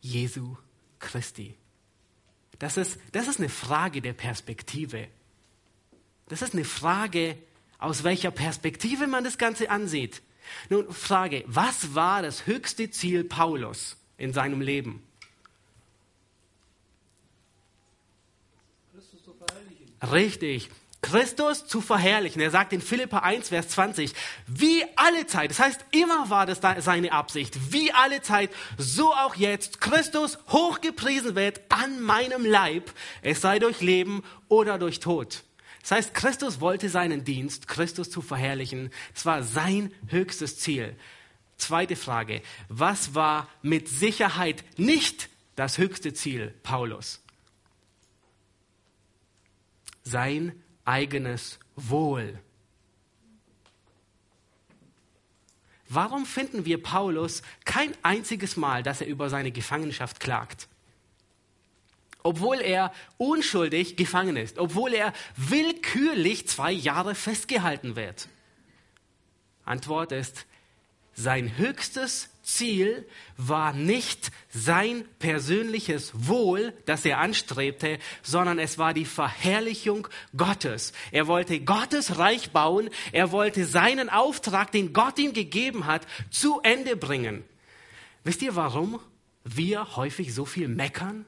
Jesu Christi. Das ist, das ist eine Frage der Perspektive. Das ist eine Frage, aus welcher Perspektive man das Ganze ansieht. Nun, Frage, was war das höchste Ziel Paulus in seinem Leben? Richtig. Christus zu verherrlichen. Er sagt in Philippa 1, Vers 20, wie alle Zeit, das heißt, immer war das seine Absicht, wie alle Zeit, so auch jetzt, Christus hochgepriesen wird an meinem Leib, es sei durch Leben oder durch Tod. Das heißt, Christus wollte seinen Dienst, Christus zu verherrlichen, das war sein höchstes Ziel. Zweite Frage, was war mit Sicherheit nicht das höchste Ziel Paulus? Sein eigenes Wohl. Warum finden wir Paulus kein einziges Mal, dass er über seine Gefangenschaft klagt? Obwohl er unschuldig gefangen ist, obwohl er willkürlich zwei Jahre festgehalten wird. Antwort ist, sein höchstes Ziel war nicht sein persönliches Wohl, das er anstrebte, sondern es war die Verherrlichung Gottes. Er wollte Gottes Reich bauen, er wollte seinen Auftrag, den Gott ihm gegeben hat, zu Ende bringen. Wisst ihr, warum wir häufig so viel meckern?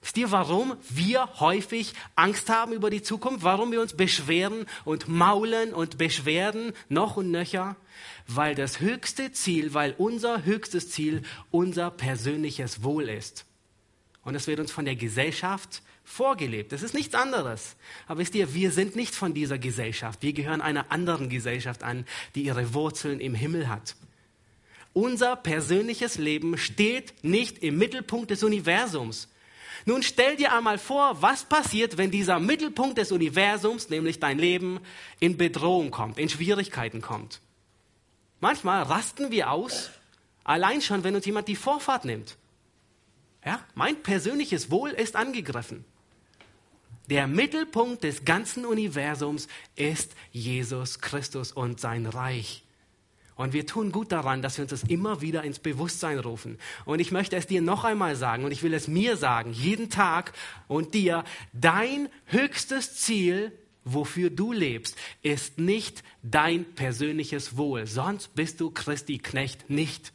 Wisst ihr, warum wir häufig Angst haben über die Zukunft? Warum wir uns beschweren und maulen und beschweren noch und nöcher? Weil das höchste Ziel, weil unser höchstes Ziel unser persönliches Wohl ist. Und es wird uns von der Gesellschaft vorgelebt. Das ist nichts anderes. Aber wisst ihr, wir sind nicht von dieser Gesellschaft. Wir gehören einer anderen Gesellschaft an, die ihre Wurzeln im Himmel hat. Unser persönliches Leben steht nicht im Mittelpunkt des Universums. Nun stell dir einmal vor, was passiert, wenn dieser Mittelpunkt des Universums, nämlich dein Leben, in Bedrohung kommt, in Schwierigkeiten kommt. Manchmal rasten wir aus, allein schon, wenn uns jemand die Vorfahrt nimmt. Ja, mein persönliches Wohl ist angegriffen. Der Mittelpunkt des ganzen Universums ist Jesus Christus und sein Reich. Und wir tun gut daran, dass wir uns das immer wieder ins Bewusstsein rufen. Und ich möchte es dir noch einmal sagen und ich will es mir sagen, jeden Tag und dir, dein höchstes Ziel, wofür du lebst, ist nicht dein persönliches Wohl. Sonst bist du Christi Knecht nicht.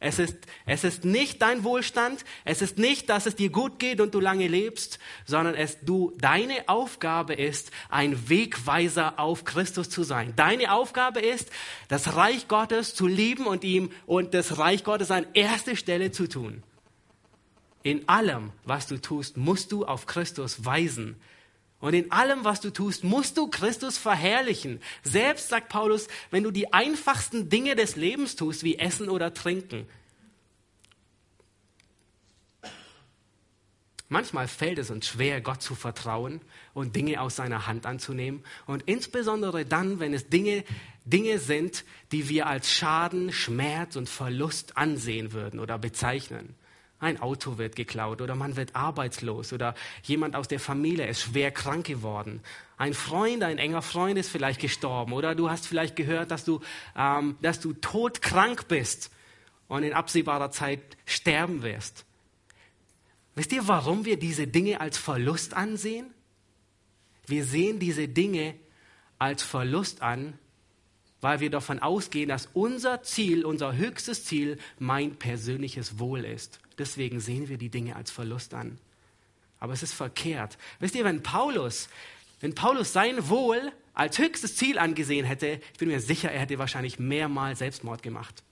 Es ist, es ist nicht dein Wohlstand, es ist nicht, dass es dir gut geht und du lange lebst, sondern es, du, deine Aufgabe ist, ein Wegweiser auf Christus zu sein. Deine Aufgabe ist, das Reich Gottes zu lieben und ihm und das Reich Gottes an erste Stelle zu tun. In allem, was du tust, musst du auf Christus weisen. Und in allem, was du tust, musst du Christus verherrlichen. Selbst, sagt Paulus, wenn du die einfachsten Dinge des Lebens tust, wie Essen oder Trinken. Manchmal fällt es uns schwer, Gott zu vertrauen und Dinge aus seiner Hand anzunehmen. Und insbesondere dann, wenn es Dinge, Dinge sind, die wir als Schaden, Schmerz und Verlust ansehen würden oder bezeichnen. Ein Auto wird geklaut oder man wird arbeitslos oder jemand aus der Familie ist schwer krank geworden. Ein Freund, ein enger Freund ist vielleicht gestorben oder du hast vielleicht gehört, dass du, ähm, dass du todkrank bist und in absehbarer Zeit sterben wirst. Wisst ihr, warum wir diese Dinge als Verlust ansehen? Wir sehen diese Dinge als Verlust an, weil wir davon ausgehen, dass unser Ziel, unser höchstes Ziel mein persönliches Wohl ist. Deswegen sehen wir die Dinge als Verlust an. Aber es ist verkehrt. Wisst ihr, wenn Paulus, wenn Paulus sein Wohl als höchstes Ziel angesehen hätte, ich bin mir sicher, er hätte wahrscheinlich mehrmals Selbstmord gemacht.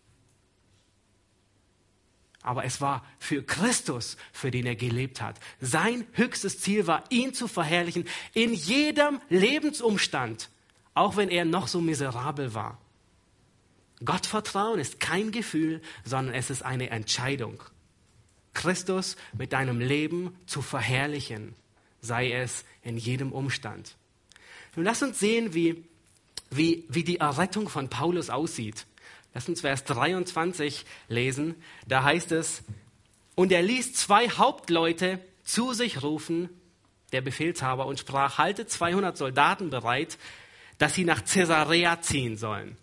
Aber es war für Christus, für den er gelebt hat. Sein höchstes Ziel war, ihn zu verherrlichen in jedem Lebensumstand, auch wenn er noch so miserabel war. Gottvertrauen ist kein Gefühl, sondern es ist eine Entscheidung. Christus mit deinem Leben zu verherrlichen, sei es in jedem Umstand. Nun lass uns sehen, wie, wie, wie die Errettung von Paulus aussieht. Lass uns Vers 23 lesen. Da heißt es, und er ließ zwei Hauptleute zu sich rufen, der Befehlshaber, und sprach, halte 200 Soldaten bereit, dass sie nach Caesarea ziehen sollen.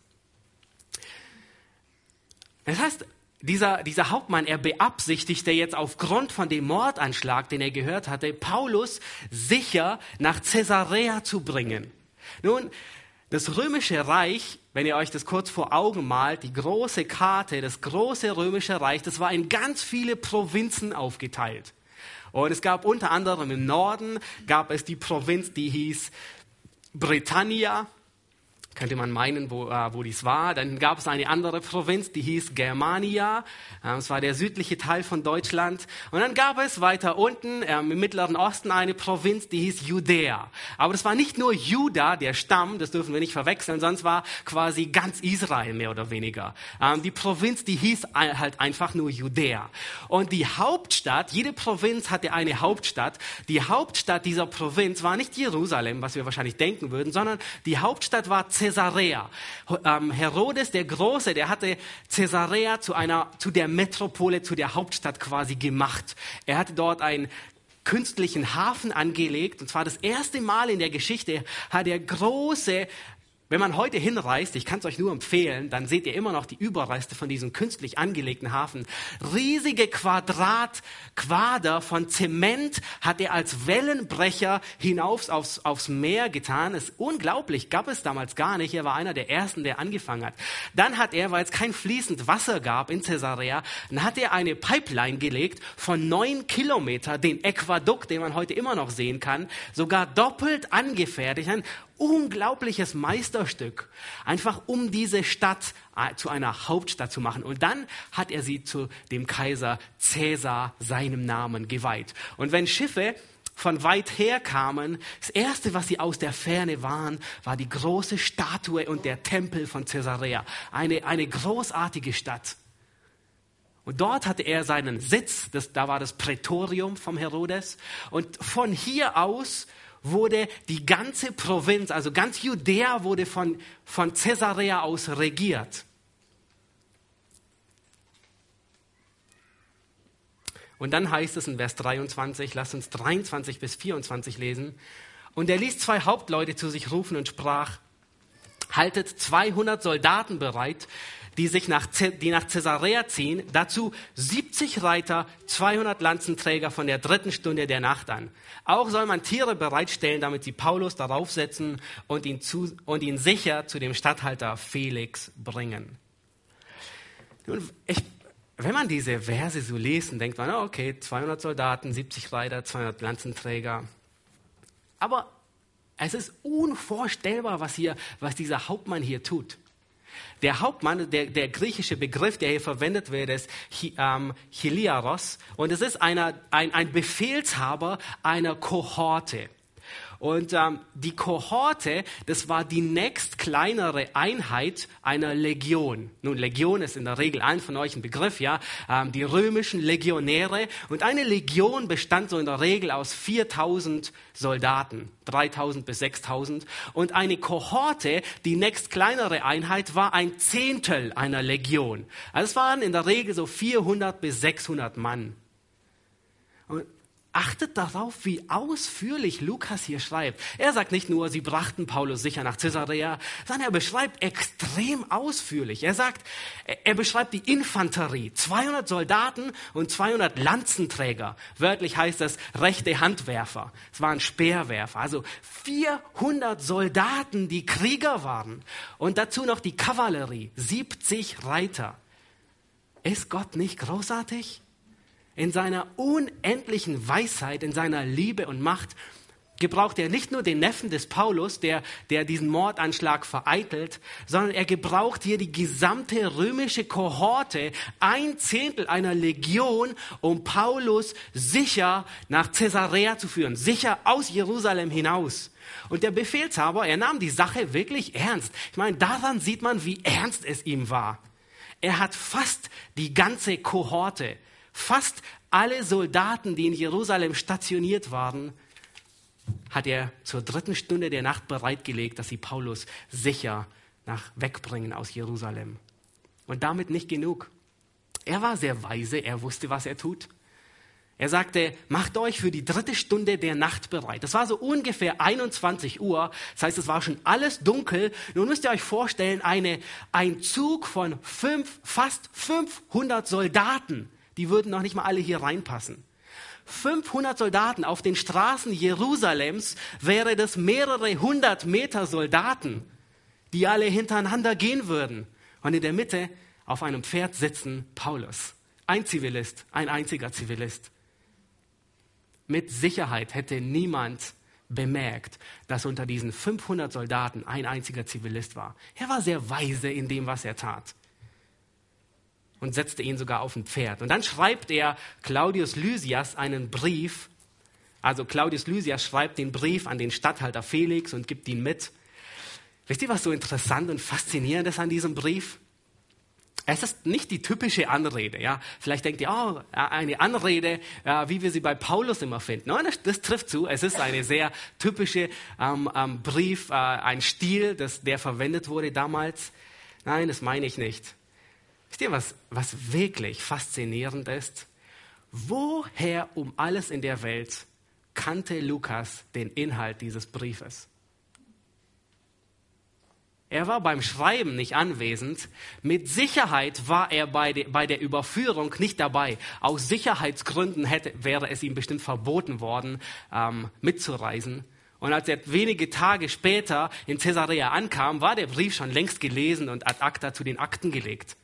Das heißt, dieser, dieser Hauptmann, er beabsichtigte jetzt aufgrund von dem Mordanschlag, den er gehört hatte, Paulus sicher nach Caesarea zu bringen. Nun, das römische Reich, wenn ihr euch das kurz vor Augen malt, die große Karte, das große römische Reich, das war in ganz viele Provinzen aufgeteilt. Und es gab unter anderem im Norden gab es die Provinz, die hieß Britannia, könnte man meinen, wo, äh, wo dies war. Dann gab es eine andere Provinz, die hieß Germania. Ähm, es war der südliche Teil von Deutschland. Und dann gab es weiter unten ähm, im Mittleren Osten eine Provinz, die hieß Judäa. Aber das war nicht nur Juda, der Stamm, das dürfen wir nicht verwechseln, sonst war quasi ganz Israel mehr oder weniger. Ähm, die Provinz, die hieß halt einfach nur Judäa. Und die Hauptstadt, jede Provinz hatte eine Hauptstadt. Die Hauptstadt dieser Provinz war nicht Jerusalem, was wir wahrscheinlich denken würden, sondern die Hauptstadt war Caesarea. Ähm, Herodes der Große, der hatte Caesarea zu einer, zu der Metropole, zu der Hauptstadt quasi gemacht. Er hatte dort einen künstlichen Hafen angelegt und zwar das erste Mal in der Geschichte hat er große Wenn man heute hinreist, ich kann es euch nur empfehlen, dann seht ihr immer noch die Überreste von diesem künstlich angelegten Hafen. Riesige Quadratquader von Zement hat er als Wellenbrecher hinauf aufs, aufs Meer getan. Das ist unglaublich, gab es damals gar nicht. Er war einer der ersten, der angefangen hat. Dann hat er, weil es kein fließend Wasser gab in Caesarea, dann hat er eine Pipeline gelegt von neun Kilometer, den Aquadukt, den man heute immer noch sehen kann, sogar doppelt angefertigt. Ein unglaubliches Meisterstück, einfach um diese Stadt äh, zu einer Hauptstadt zu machen. Und dann hat er sie zu dem Kaiser Cäsar, seinem Namen, geweiht. Und wenn Schiffe von weit her kamen, das erste, was sie aus der Ferne waren, war die große Statue und der Tempel von Caesarea. Eine, eine großartige Stadt. Und dort hatte er seinen Sitz, das, da war das Prätorium vom Herodes. Und von hier aus wurde die ganze Provinz, also ganz Judäa wurde von, von Caesarea aus regiert. Und dann heißt es in Vers 23, lass uns 23 bis 24 lesen. Und er ließ zwei Hauptleute zu sich rufen und sprach, haltet 200 Soldaten bereit, die sich nach, die nach Caesarea ziehen, dazu 70 Reiter, 200 Lanzenträger von der dritten Stunde der Nacht an. Auch soll man Tiere bereitstellen, damit sie Paulus darauf setzen und ihn, zu, und ihn sicher zu dem Statthalter Felix bringen. Nun, ich, wenn man diese Verse so liest, denkt man, okay, 200 Soldaten, 70 Reiter, 200 Lanzenträger. Aber es ist unvorstellbar, was, hier, was dieser Hauptmann hier tut. Der Hauptmann, der, der griechische Begriff, der hier verwendet wird, ist ähm, Heliaros und es ist einer, ein, ein Befehlshaber einer Kohorte. Und ähm, die Kohorte, das war die nächst kleinere Einheit einer Legion. Nun, Legion ist in der Regel allen von euch ein Begriff, ja. Ähm, die römischen Legionäre. Und eine Legion bestand so in der Regel aus 4000 Soldaten, 3000 bis 6000. Und eine Kohorte, die nächst kleinere Einheit, war ein Zehntel einer Legion. Also es waren in der Regel so 400 bis 600 Mann. Achtet darauf, wie ausführlich Lukas hier schreibt. Er sagt nicht nur, sie brachten Paulus sicher nach Caesarea, sondern er beschreibt extrem ausführlich. Er sagt, er beschreibt die Infanterie, 200 Soldaten und 200 Lanzenträger. Wörtlich heißt das rechte Handwerfer. Es waren Speerwerfer. Also 400 Soldaten, die Krieger waren. Und dazu noch die Kavallerie, 70 Reiter. Ist Gott nicht großartig? In seiner unendlichen Weisheit, in seiner Liebe und Macht gebraucht er nicht nur den Neffen des Paulus, der, der diesen Mordanschlag vereitelt, sondern er gebraucht hier die gesamte römische Kohorte, ein Zehntel einer Legion, um Paulus sicher nach Caesarea zu führen, sicher aus Jerusalem hinaus. Und der Befehlshaber, er nahm die Sache wirklich ernst. Ich meine, daran sieht man, wie ernst es ihm war. Er hat fast die ganze Kohorte Fast alle Soldaten, die in Jerusalem stationiert waren, hat er zur dritten Stunde der Nacht bereitgelegt, dass sie Paulus sicher nach wegbringen aus Jerusalem. Und damit nicht genug. Er war sehr weise, er wusste, was er tut. Er sagte, macht euch für die dritte Stunde der Nacht bereit. Das war so ungefähr 21 Uhr. Das heißt, es war schon alles dunkel. Nun müsst ihr euch vorstellen, eine, ein Zug von fünf, fast 500 Soldaten die würden noch nicht mal alle hier reinpassen. 500 Soldaten auf den Straßen Jerusalems wäre das mehrere hundert Meter Soldaten, die alle hintereinander gehen würden. Und in der Mitte auf einem Pferd sitzen Paulus. Ein Zivilist, ein einziger Zivilist. Mit Sicherheit hätte niemand bemerkt, dass unter diesen 500 Soldaten ein einziger Zivilist war. Er war sehr weise in dem, was er tat und setzte ihn sogar auf ein Pferd. Und dann schreibt er Claudius Lysias einen Brief. Also Claudius Lysias schreibt den Brief an den Statthalter Felix und gibt ihn mit. Wisst ihr, was so interessant und faszinierend ist an diesem Brief? Es ist nicht die typische Anrede. Ja? Vielleicht denkt ihr, oh, eine Anrede, wie wir sie bei Paulus immer finden. Nein, das, das trifft zu. Es ist eine sehr typische ähm, ähm, Brief, äh, ein Stil, das, der verwendet wurde damals. Nein, das meine ich nicht. Wisst ihr, was, was wirklich faszinierend ist? Woher um alles in der Welt kannte Lukas den Inhalt dieses Briefes? Er war beim Schreiben nicht anwesend. Mit Sicherheit war er bei, de, bei der Überführung nicht dabei. Aus Sicherheitsgründen hätte, wäre es ihm bestimmt verboten worden, ähm, mitzureisen. Und als er wenige Tage später in Caesarea ankam, war der Brief schon längst gelesen und ad acta zu den Akten gelegt.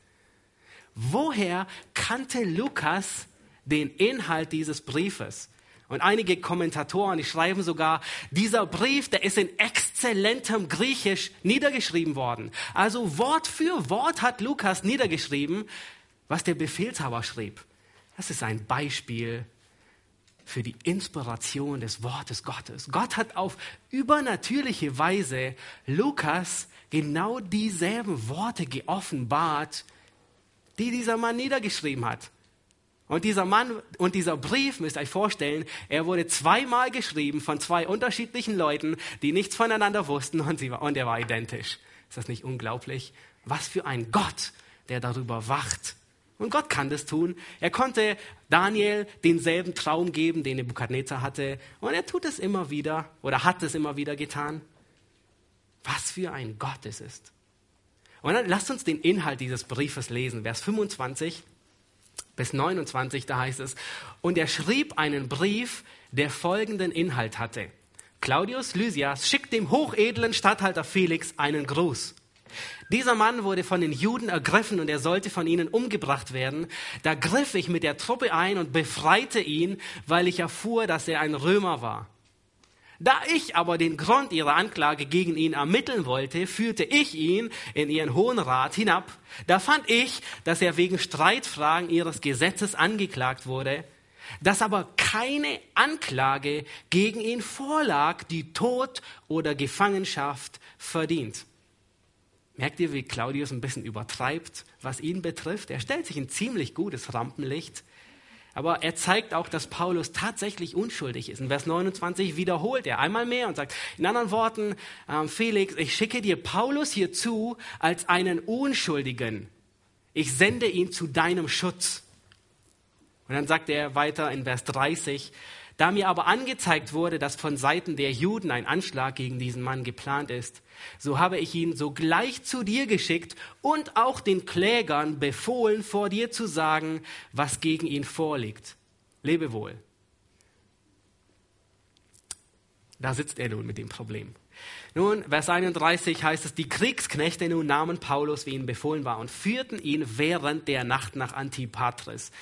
Woher kannte Lukas den Inhalt dieses Briefes? Und einige Kommentatoren, die schreiben sogar, dieser Brief, der ist in exzellentem Griechisch niedergeschrieben worden. Also Wort für Wort hat Lukas niedergeschrieben, was der Befehlshaber schrieb. Das ist ein Beispiel für die Inspiration des Wortes Gottes. Gott hat auf übernatürliche Weise Lukas genau dieselben Worte geoffenbart, die dieser Mann niedergeschrieben hat. Und dieser Mann und dieser Brief, müsst ihr euch vorstellen, er wurde zweimal geschrieben von zwei unterschiedlichen Leuten, die nichts voneinander wussten und, sie, und er war identisch. Ist das nicht unglaublich? Was für ein Gott, der darüber wacht. Und Gott kann das tun. Er konnte Daniel denselben Traum geben, den Nebukadnezar hatte. Und er tut es immer wieder oder hat es immer wieder getan. Was für ein Gott es ist. Und dann lasst uns den Inhalt dieses Briefes lesen. Vers 25 bis 29, da heißt es, und er schrieb einen Brief, der folgenden Inhalt hatte. Claudius Lysias schickt dem hochedlen Statthalter Felix einen Gruß. Dieser Mann wurde von den Juden ergriffen und er sollte von ihnen umgebracht werden. Da griff ich mit der Truppe ein und befreite ihn, weil ich erfuhr, dass er ein Römer war. Da ich aber den Grund ihrer Anklage gegen ihn ermitteln wollte, führte ich ihn in ihren Hohen Rat hinab. Da fand ich, dass er wegen Streitfragen ihres Gesetzes angeklagt wurde, dass aber keine Anklage gegen ihn vorlag, die Tod oder Gefangenschaft verdient. Merkt ihr, wie Claudius ein bisschen übertreibt, was ihn betrifft? Er stellt sich ein ziemlich gutes Rampenlicht. Aber er zeigt auch, dass Paulus tatsächlich unschuldig ist. In Vers 29 wiederholt er einmal mehr und sagt, in anderen Worten, äh, Felix, ich schicke dir Paulus hier zu als einen Unschuldigen. Ich sende ihn zu deinem Schutz. Und dann sagt er weiter in Vers 30, da mir aber angezeigt wurde, dass von Seiten der Juden ein Anschlag gegen diesen Mann geplant ist, so habe ich ihn sogleich zu dir geschickt und auch den Klägern befohlen, vor dir zu sagen, was gegen ihn vorliegt. Lebe wohl. Da sitzt er nun mit dem Problem. Nun, Vers 31 heißt es, die Kriegsknechte nun nahmen Paulus, wie ihnen befohlen war, und führten ihn während der Nacht nach Antipatris.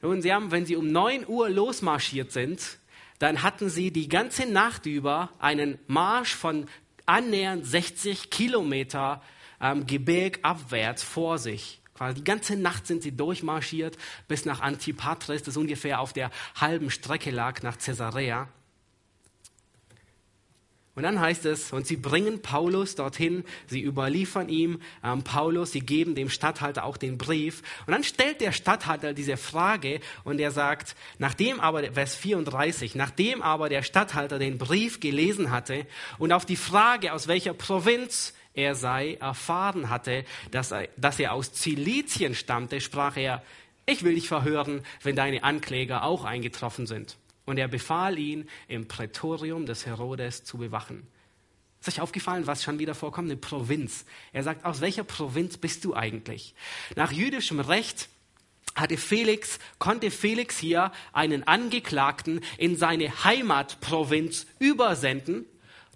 Nun, sie haben, wenn sie um 9 Uhr losmarschiert sind, dann hatten sie die ganze Nacht über einen Marsch von annähernd 60 Kilometer ähm, Gebirg abwärts vor sich. Die ganze Nacht sind sie durchmarschiert bis nach Antipatris, das ungefähr auf der halben Strecke lag nach Caesarea. Und dann heißt es, und sie bringen Paulus dorthin, sie überliefern ihm ähm, Paulus, sie geben dem Statthalter auch den Brief. Und dann stellt der Statthalter diese Frage und er sagt, nachdem aber, Vers 34, nachdem aber der Statthalter den Brief gelesen hatte und auf die Frage, aus welcher Provinz er sei, erfahren hatte, dass er, dass er aus Zilizien stammte, sprach er, ich will dich verhören, wenn deine Ankläger auch eingetroffen sind und er befahl ihn, im Prätorium des Herodes zu bewachen. Ist euch aufgefallen, was schon wieder vorkommt? Eine Provinz. Er sagt, aus welcher Provinz bist du eigentlich? Nach jüdischem Recht hatte Felix, konnte Felix hier einen Angeklagten in seine Heimatprovinz übersenden,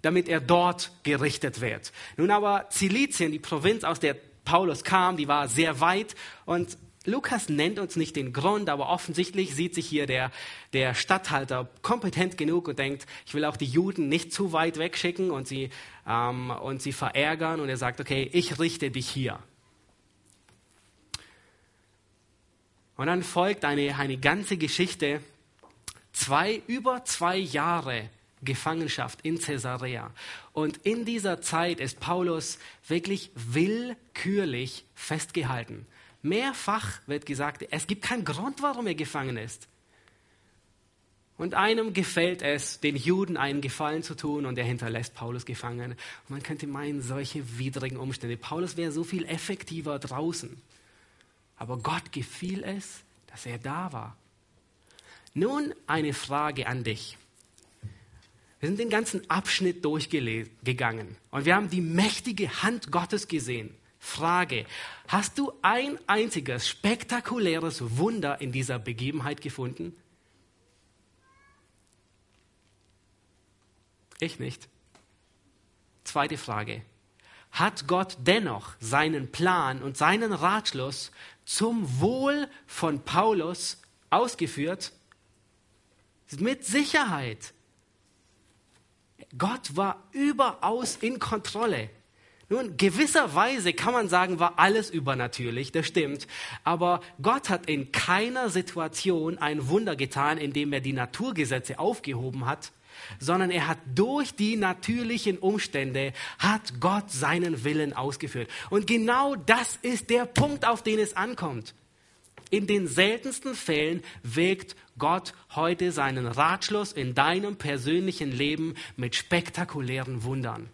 damit er dort gerichtet wird. Nun aber Zilizien, die Provinz, aus der Paulus kam, die war sehr weit und Lukas nennt uns nicht den Grund, aber offensichtlich sieht sich hier der, der Statthalter kompetent genug und denkt, ich will auch die Juden nicht zu weit wegschicken und sie, ähm, und sie verärgern. Und er sagt, okay, ich richte dich hier. Und dann folgt eine, eine ganze Geschichte, zwei, über zwei Jahre Gefangenschaft in Caesarea. Und in dieser Zeit ist Paulus wirklich willkürlich festgehalten. Mehrfach wird gesagt, es gibt keinen Grund, warum er gefangen ist. Und einem gefällt es, den Juden einen Gefallen zu tun und er hinterlässt Paulus gefangen. Und man könnte meinen, solche widrigen Umstände. Paulus wäre so viel effektiver draußen. Aber Gott gefiel es, dass er da war. Nun eine Frage an dich. Wir sind den ganzen Abschnitt durchgegangen und wir haben die mächtige Hand Gottes gesehen. Frage, hast du ein einziges spektakuläres Wunder in dieser Begebenheit gefunden? Ich nicht. Zweite Frage. Hat Gott dennoch seinen Plan und seinen Ratschluss zum Wohl von Paulus ausgeführt? Mit Sicherheit. Gott war überaus in Kontrolle. Nun, gewisserweise kann man sagen, war alles übernatürlich, das stimmt. Aber Gott hat in keiner Situation ein Wunder getan, indem er die Naturgesetze aufgehoben hat, sondern er hat durch die natürlichen Umstände, hat Gott seinen Willen ausgeführt. Und genau das ist der Punkt, auf den es ankommt. In den seltensten Fällen wirkt Gott heute seinen Ratschluss in deinem persönlichen Leben mit spektakulären Wundern.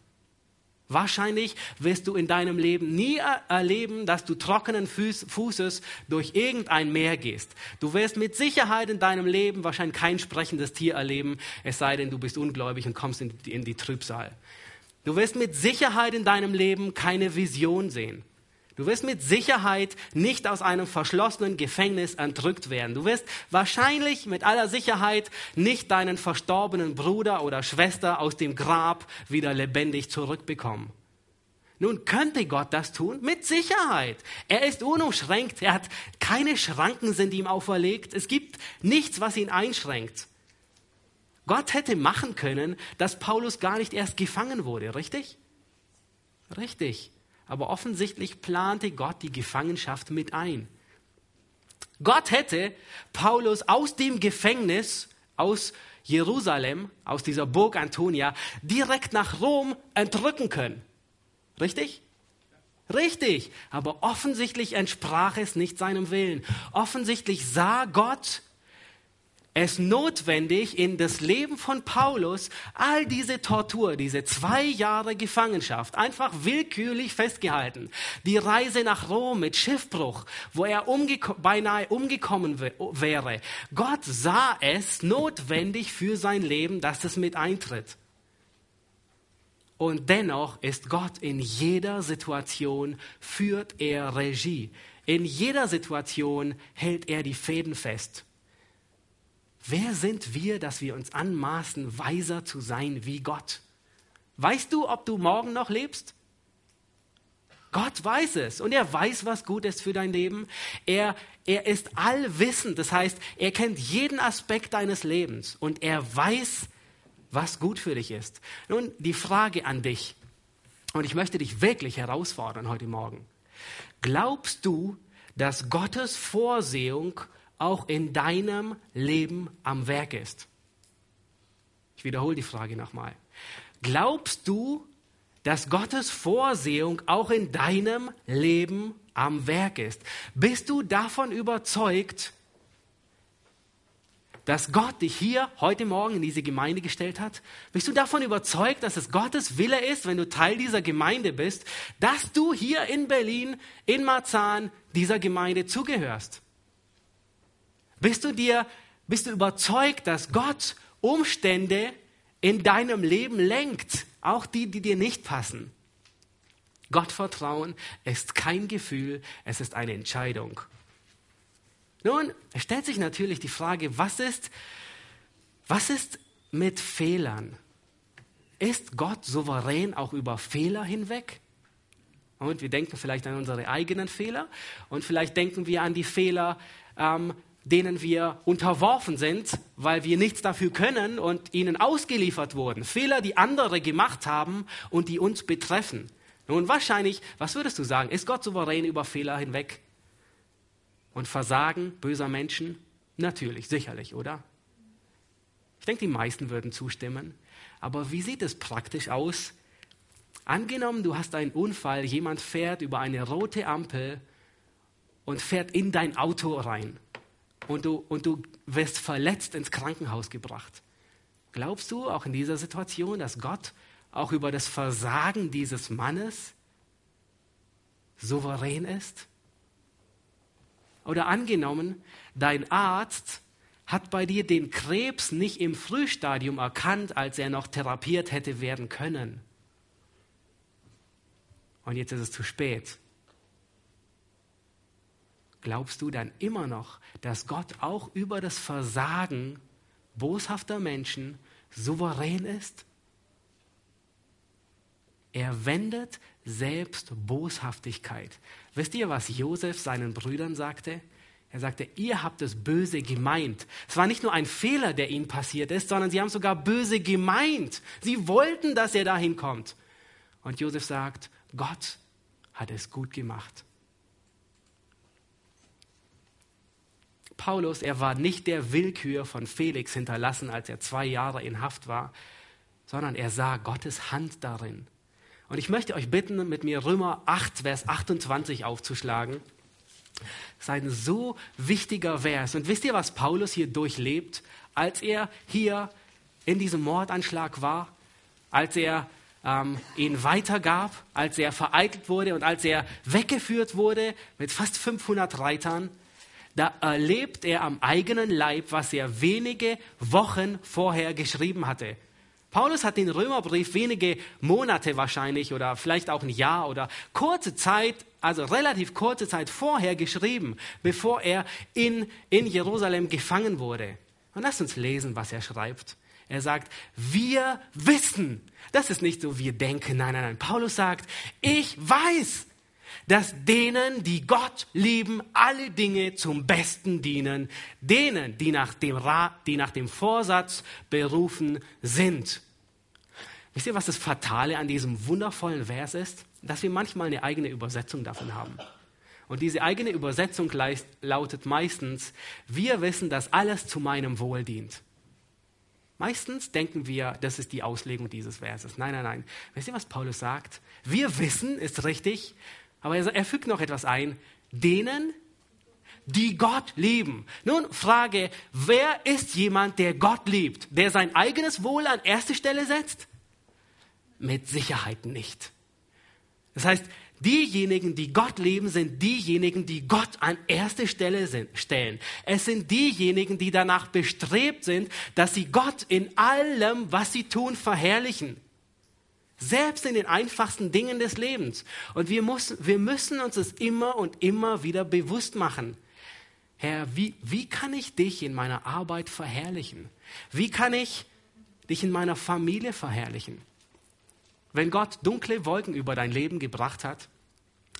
Wahrscheinlich wirst du in deinem Leben nie erleben, dass du trockenen Fußes durch irgendein Meer gehst. Du wirst mit Sicherheit in deinem Leben wahrscheinlich kein sprechendes Tier erleben, es sei denn, du bist ungläubig und kommst in die, in die Trübsal. Du wirst mit Sicherheit in deinem Leben keine Vision sehen. Du wirst mit Sicherheit nicht aus einem verschlossenen Gefängnis entrückt werden. Du wirst wahrscheinlich mit aller Sicherheit nicht deinen verstorbenen Bruder oder Schwester aus dem Grab wieder lebendig zurückbekommen. Nun könnte Gott das tun? Mit Sicherheit. Er ist unumschränkt. Er hat keine Schranken sind ihm auferlegt. Es gibt nichts, was ihn einschränkt. Gott hätte machen können, dass Paulus gar nicht erst gefangen wurde, richtig? Richtig aber offensichtlich plante Gott die Gefangenschaft mit ein. Gott hätte Paulus aus dem Gefängnis, aus Jerusalem, aus dieser Burg Antonia, direkt nach Rom entrücken können. Richtig? Richtig, aber offensichtlich entsprach es nicht seinem Willen. Offensichtlich sah Gott, es notwendig, in das Leben von Paulus all diese Tortur, diese zwei Jahre Gefangenschaft, einfach willkürlich festgehalten, die Reise nach Rom mit Schiffbruch, wo er umgeko beinahe umgekommen wäre. Gott sah es notwendig für sein Leben, dass es mit eintritt. Und dennoch ist Gott in jeder Situation, führt er Regie. In jeder Situation hält er die Fäden fest. Wer sind wir, dass wir uns anmaßen, weiser zu sein wie Gott? Weißt du, ob du morgen noch lebst? Gott weiß es und er weiß, was gut ist für dein Leben. Er, er ist allwissend, das heißt, er kennt jeden Aspekt deines Lebens und er weiß, was gut für dich ist. Nun, die Frage an dich, und ich möchte dich wirklich herausfordern heute Morgen. Glaubst du, dass Gottes Vorsehung auch in deinem Leben am Werk ist? Ich wiederhole die Frage nochmal. Glaubst du, dass Gottes Vorsehung auch in deinem Leben am Werk ist? Bist du davon überzeugt, dass Gott dich hier heute Morgen in diese Gemeinde gestellt hat? Bist du davon überzeugt, dass es Gottes Wille ist, wenn du Teil dieser Gemeinde bist, dass du hier in Berlin, in Marzahn, dieser Gemeinde zugehörst? Bist du dir, bist du überzeugt, dass Gott Umstände in deinem Leben lenkt, auch die, die dir nicht passen? Gottvertrauen ist kein Gefühl, es ist eine Entscheidung. Nun, stellt sich natürlich die Frage, was ist, was ist mit Fehlern? Ist Gott souverän auch über Fehler hinweg? Und wir denken vielleicht an unsere eigenen Fehler und vielleicht denken wir an die Fehler ähm, denen wir unterworfen sind, weil wir nichts dafür können und ihnen ausgeliefert wurden. Fehler, die andere gemacht haben und die uns betreffen. Nun wahrscheinlich, was würdest du sagen? Ist Gott souverän über Fehler hinweg? Und Versagen böser Menschen? Natürlich, sicherlich, oder? Ich denke, die meisten würden zustimmen. Aber wie sieht es praktisch aus? Angenommen, du hast einen Unfall, jemand fährt über eine rote Ampel und fährt in dein Auto rein und du, und du wirst verletzt ins Krankenhaus gebracht. Glaubst du auch in dieser Situation, dass Gott auch über das Versagen dieses Mannes souverän ist? Oder angenommen, dein Arzt hat bei dir den Krebs nicht im Frühstadium erkannt, als er noch therapiert hätte werden können. Und jetzt ist es zu spät. Glaubst du dann immer noch, dass Gott auch über das Versagen boshafter Menschen souverän ist? Er wendet selbst Boshaftigkeit. Wisst ihr, was Josef seinen Brüdern sagte? Er sagte, ihr habt es böse gemeint. Es war nicht nur ein Fehler, der ihnen passiert ist, sondern sie haben sogar böse gemeint. Sie wollten, dass er dahin kommt. Und Josef sagt, Gott hat es gut gemacht. Paulus, er war nicht der Willkür von Felix hinterlassen, als er zwei Jahre in Haft war, sondern er sah Gottes Hand darin. Und ich möchte euch bitten, mit mir Römer 8, Vers 28 aufzuschlagen. Das ist ein so wichtiger Vers. Und wisst ihr, was Paulus hier durchlebt, als er hier in diesem Mordanschlag war, als er ähm, ihn weitergab, als er vereitelt wurde und als er weggeführt wurde mit fast 500 Reitern? Da erlebt er am eigenen Leib, was er wenige Wochen vorher geschrieben hatte. Paulus hat den Römerbrief wenige Monate wahrscheinlich oder vielleicht auch ein Jahr oder kurze Zeit, also relativ kurze Zeit vorher geschrieben, bevor er in, in Jerusalem gefangen wurde. Und lasst uns lesen, was er schreibt. Er sagt, wir wissen. Das ist nicht so, wir denken. Nein, nein, nein. Paulus sagt, ich weiß, dass denen, die Gott lieben, alle Dinge zum Besten dienen, denen, die nach dem, Ra die nach dem Vorsatz berufen sind. Wisst ihr, was das Fatale an diesem wundervollen Vers ist? Dass wir manchmal eine eigene Übersetzung davon haben. Und diese eigene Übersetzung lautet meistens, wir wissen, dass alles zu meinem Wohl dient. Meistens denken wir, das ist die Auslegung dieses Verses. Nein, nein, nein. Wisst ihr, was Paulus sagt? Wir wissen, ist richtig, aber er, fügt noch etwas ein. Denen, die Gott lieben. Nun frage, wer ist jemand, der Gott liebt, der sein eigenes Wohl an erste Stelle setzt? Mit Sicherheit nicht. Das heißt, diejenigen, die Gott lieben, sind diejenigen, die Gott an erste Stelle sind, stellen. Es sind diejenigen, die danach bestrebt sind, dass sie Gott in allem, was sie tun, verherrlichen. Selbst in den einfachsten Dingen des Lebens. Und wir, muss, wir müssen uns das immer und immer wieder bewusst machen. Herr, wie, wie kann ich dich in meiner Arbeit verherrlichen? Wie kann ich dich in meiner Familie verherrlichen? Wenn Gott dunkle Wolken über dein Leben gebracht hat,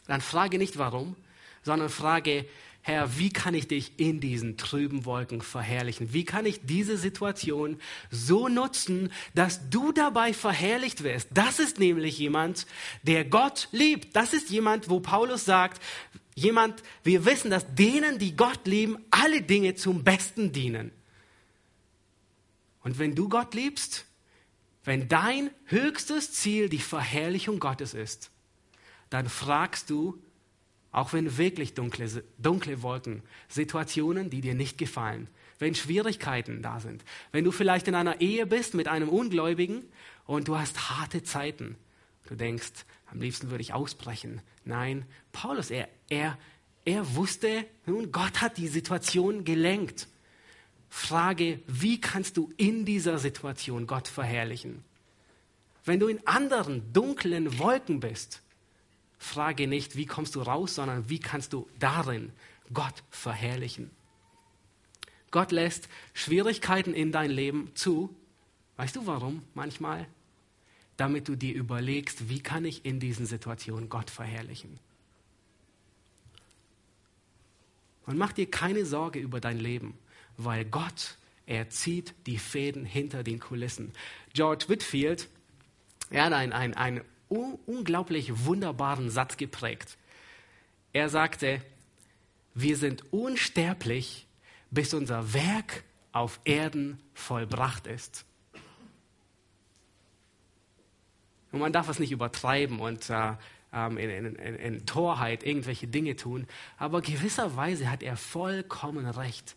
dann frage nicht warum, sondern frage, Herr, wie kann ich dich in diesen trüben Wolken verherrlichen? Wie kann ich diese Situation so nutzen, dass du dabei verherrlicht wirst? Das ist nämlich jemand, der Gott liebt. Das ist jemand, wo Paulus sagt, jemand, wir wissen, dass denen, die Gott lieben, alle Dinge zum Besten dienen. Und wenn du Gott liebst, wenn dein höchstes Ziel die Verherrlichung Gottes ist, dann fragst du, auch wenn wirklich dunkle, dunkle Wolken, Situationen, die dir nicht gefallen, wenn Schwierigkeiten da sind, wenn du vielleicht in einer Ehe bist mit einem Ungläubigen und du hast harte Zeiten, du denkst, am liebsten würde ich ausbrechen. Nein, Paulus, er, er, er wusste, nun, Gott hat die Situation gelenkt. Frage, wie kannst du in dieser Situation Gott verherrlichen? Wenn du in anderen dunklen Wolken bist, frage nicht, wie kommst du raus, sondern wie kannst du darin Gott verherrlichen. Gott lässt Schwierigkeiten in dein Leben zu. Weißt du warum manchmal? Damit du dir überlegst, wie kann ich in diesen Situationen Gott verherrlichen. Und mach dir keine Sorge über dein Leben, weil Gott, er zieht die Fäden hinter den Kulissen. George Whitfield, er hat ein, ein, ein unglaublich wunderbaren Satz geprägt. Er sagte, wir sind unsterblich, bis unser Werk auf Erden vollbracht ist. Und man darf es nicht übertreiben und äh, ähm, in, in, in, Torheit irgendwelche Dinge tun, aber gewisserweise hat er vollkommen recht.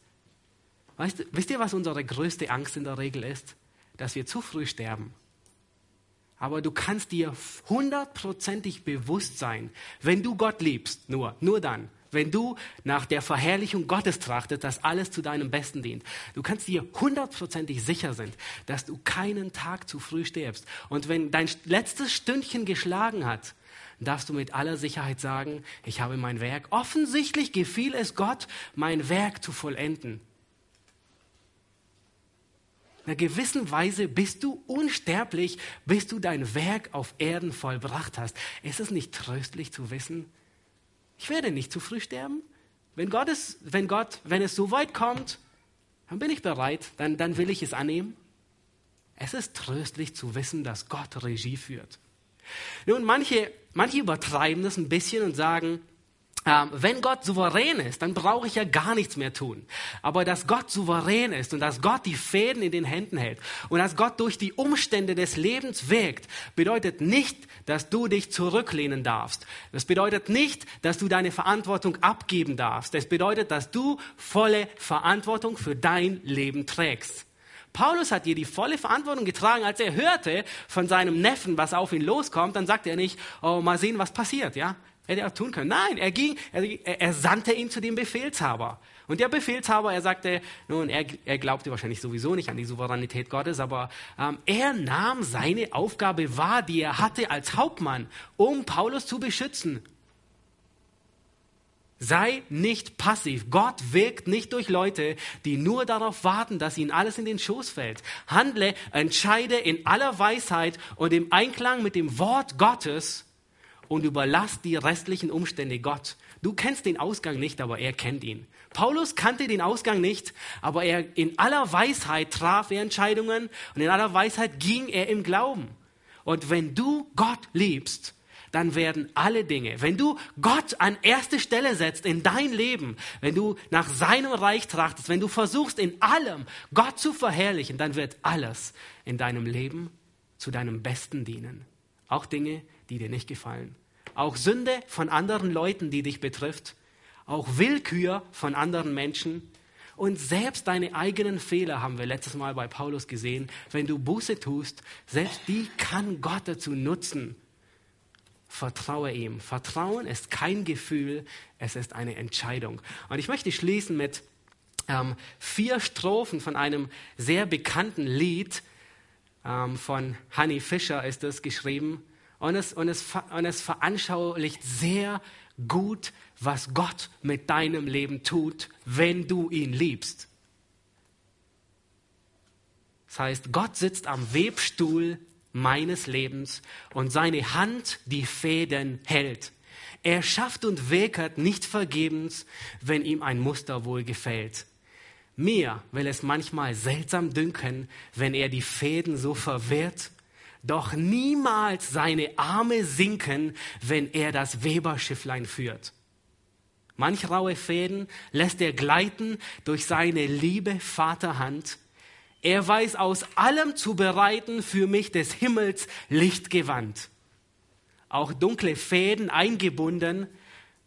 Weißt, wisst ihr, was unsere größte Angst in der Regel ist? Dass wir zu früh sterben. Aber du kannst dir hundertprozentig bewusst sein, wenn du Gott liebst, nur, nur dann, wenn du nach der Verherrlichung Gottes trachtest, dass alles zu deinem Besten dient, du kannst dir hundertprozentig sicher sein, dass du keinen Tag zu früh stirbst. Und wenn dein letztes Stündchen geschlagen hat, darfst du mit aller Sicherheit sagen, ich habe mein Werk, offensichtlich gefiel es Gott, mein Werk zu vollenden. In einer gewissen Weise bist du unsterblich, bis du dein Werk auf Erden vollbracht hast. Ist es nicht tröstlich zu wissen, ich werde nicht zu früh sterben? Wenn Gott, es, wenn, Gott wenn es so weit kommt, dann bin ich bereit, dann, dann will ich es annehmen. Es ist tröstlich zu wissen, dass Gott Regie führt. Nun, manche, manche übertreiben das ein bisschen und sagen, wenn Gott souverän ist, dann brauche ich ja gar nichts mehr tun. Aber dass Gott souverän ist und dass Gott die Fäden in den Händen hält und dass Gott durch die Umstände des Lebens wirkt, bedeutet nicht, dass du dich zurücklehnen darfst. Das bedeutet nicht, dass du deine Verantwortung abgeben darfst. Das bedeutet, dass du volle Verantwortung für dein Leben trägst. Paulus hat dir die volle Verantwortung getragen, als er hörte von seinem Neffen, was auf ihn loskommt, dann sagt er nicht, oh, mal sehen, was passiert, ja? Hätte er auch tun können. Nein, er ging, er, er sandte ihn zu dem Befehlshaber. Und der Befehlshaber, er sagte, nun, er, er glaubte wahrscheinlich sowieso nicht an die Souveränität Gottes, aber ähm, er nahm seine Aufgabe wahr, die er hatte als Hauptmann, um Paulus zu beschützen. Sei nicht passiv. Gott wirkt nicht durch Leute, die nur darauf warten, dass ihnen alles in den Schoß fällt. Handle, entscheide in aller Weisheit und im Einklang mit dem Wort Gottes und überlass die restlichen Umstände Gott. Du kennst den Ausgang nicht, aber er kennt ihn. Paulus kannte den Ausgang nicht, aber er in aller Weisheit traf er Entscheidungen und in aller Weisheit ging er im Glauben. Und wenn du Gott liebst, dann werden alle Dinge, wenn du Gott an erste Stelle setzt in dein Leben, wenn du nach seinem Reich trachtest, wenn du versuchst in allem Gott zu verherrlichen, dann wird alles in deinem Leben zu deinem Besten dienen. Auch Dinge, die dir nicht gefallen auch Sünde von anderen Leuten, die dich betrifft, auch Willkür von anderen Menschen und selbst deine eigenen Fehler haben wir letztes Mal bei Paulus gesehen. Wenn du Buße tust, selbst die kann Gott dazu nutzen. Vertraue ihm. Vertrauen ist kein Gefühl, es ist eine Entscheidung. Und ich möchte schließen mit ähm, vier Strophen von einem sehr bekannten Lied. Ähm, von Honey Fischer ist es geschrieben. Und es, und, es, und es veranschaulicht sehr gut, was Gott mit deinem Leben tut, wenn du ihn liebst. Das heißt, Gott sitzt am Webstuhl meines Lebens und seine Hand die Fäden hält. Er schafft und wirkert nicht vergebens, wenn ihm ein Muster wohl gefällt. Mir will es manchmal seltsam dünken, wenn er die Fäden so verwirrt doch niemals seine Arme sinken, wenn er das Weberschifflein führt. Manch raue Fäden lässt er gleiten durch seine liebe Vaterhand. Er weiß aus allem zu bereiten für mich des Himmels Lichtgewand. Auch dunkle Fäden eingebunden,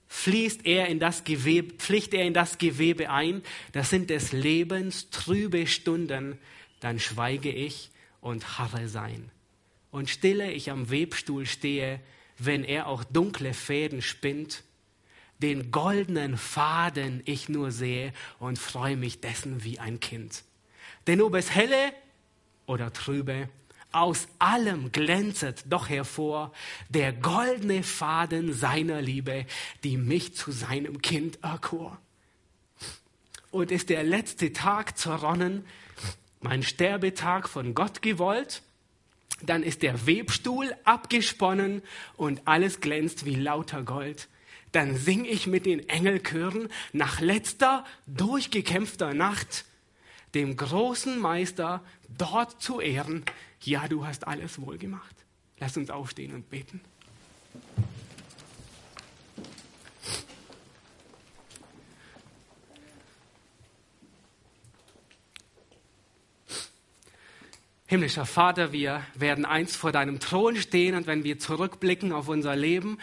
fließt er in das Gewebe, pflicht er in das Gewebe ein. Das sind des Lebens trübe Stunden. Dann schweige ich und harre sein und stille ich am Webstuhl stehe, wenn er auch dunkle Fäden spinnt, den goldenen Faden ich nur sehe und freue mich dessen wie ein Kind. Denn ob es helle oder trübe, aus allem glänzet doch hervor der goldene Faden seiner Liebe, die mich zu seinem Kind erkor. Und ist der letzte Tag zerronnen, mein Sterbetag von Gott gewollt, dann ist der Webstuhl abgesponnen und alles glänzt wie lauter Gold. Dann sing ich mit den Engelchören nach letzter durchgekämpfter Nacht dem großen Meister dort zu ehren. Ja, du hast alles wohl gemacht. Lass uns aufstehen und beten. Himmlischer Vater, wir werden einst vor deinem Thron stehen und wenn wir zurückblicken auf unser Leben,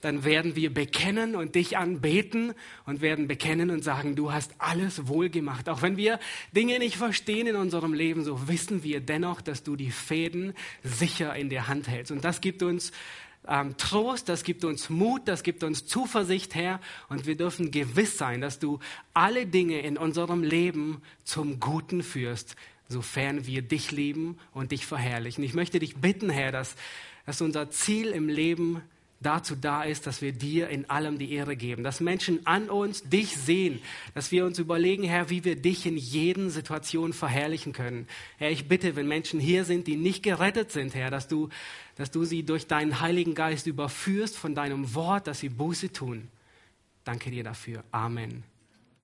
dann werden wir bekennen und dich anbeten und werden bekennen und sagen, du hast alles wohl gemacht. Auch wenn wir Dinge nicht verstehen in unserem Leben, so wissen wir dennoch, dass du die Fäden sicher in der Hand hältst. Und das gibt uns ähm, Trost, das gibt uns Mut, das gibt uns Zuversicht, Herr. Und wir dürfen gewiss sein, dass du alle Dinge in unserem Leben zum Guten führst, sofern wir dich lieben und dich verherrlichen. Ich möchte dich bitten, Herr, dass, dass unser Ziel im Leben dazu da ist, dass wir dir in allem die Ehre geben, dass Menschen an uns dich sehen, dass wir uns überlegen, Herr, wie wir dich in jeden Situation verherrlichen können. Herr, ich bitte, wenn Menschen hier sind, die nicht gerettet sind, Herr, dass du, dass du sie durch deinen Heiligen Geist überführst von deinem Wort, dass sie Buße tun. Danke dir dafür. Amen.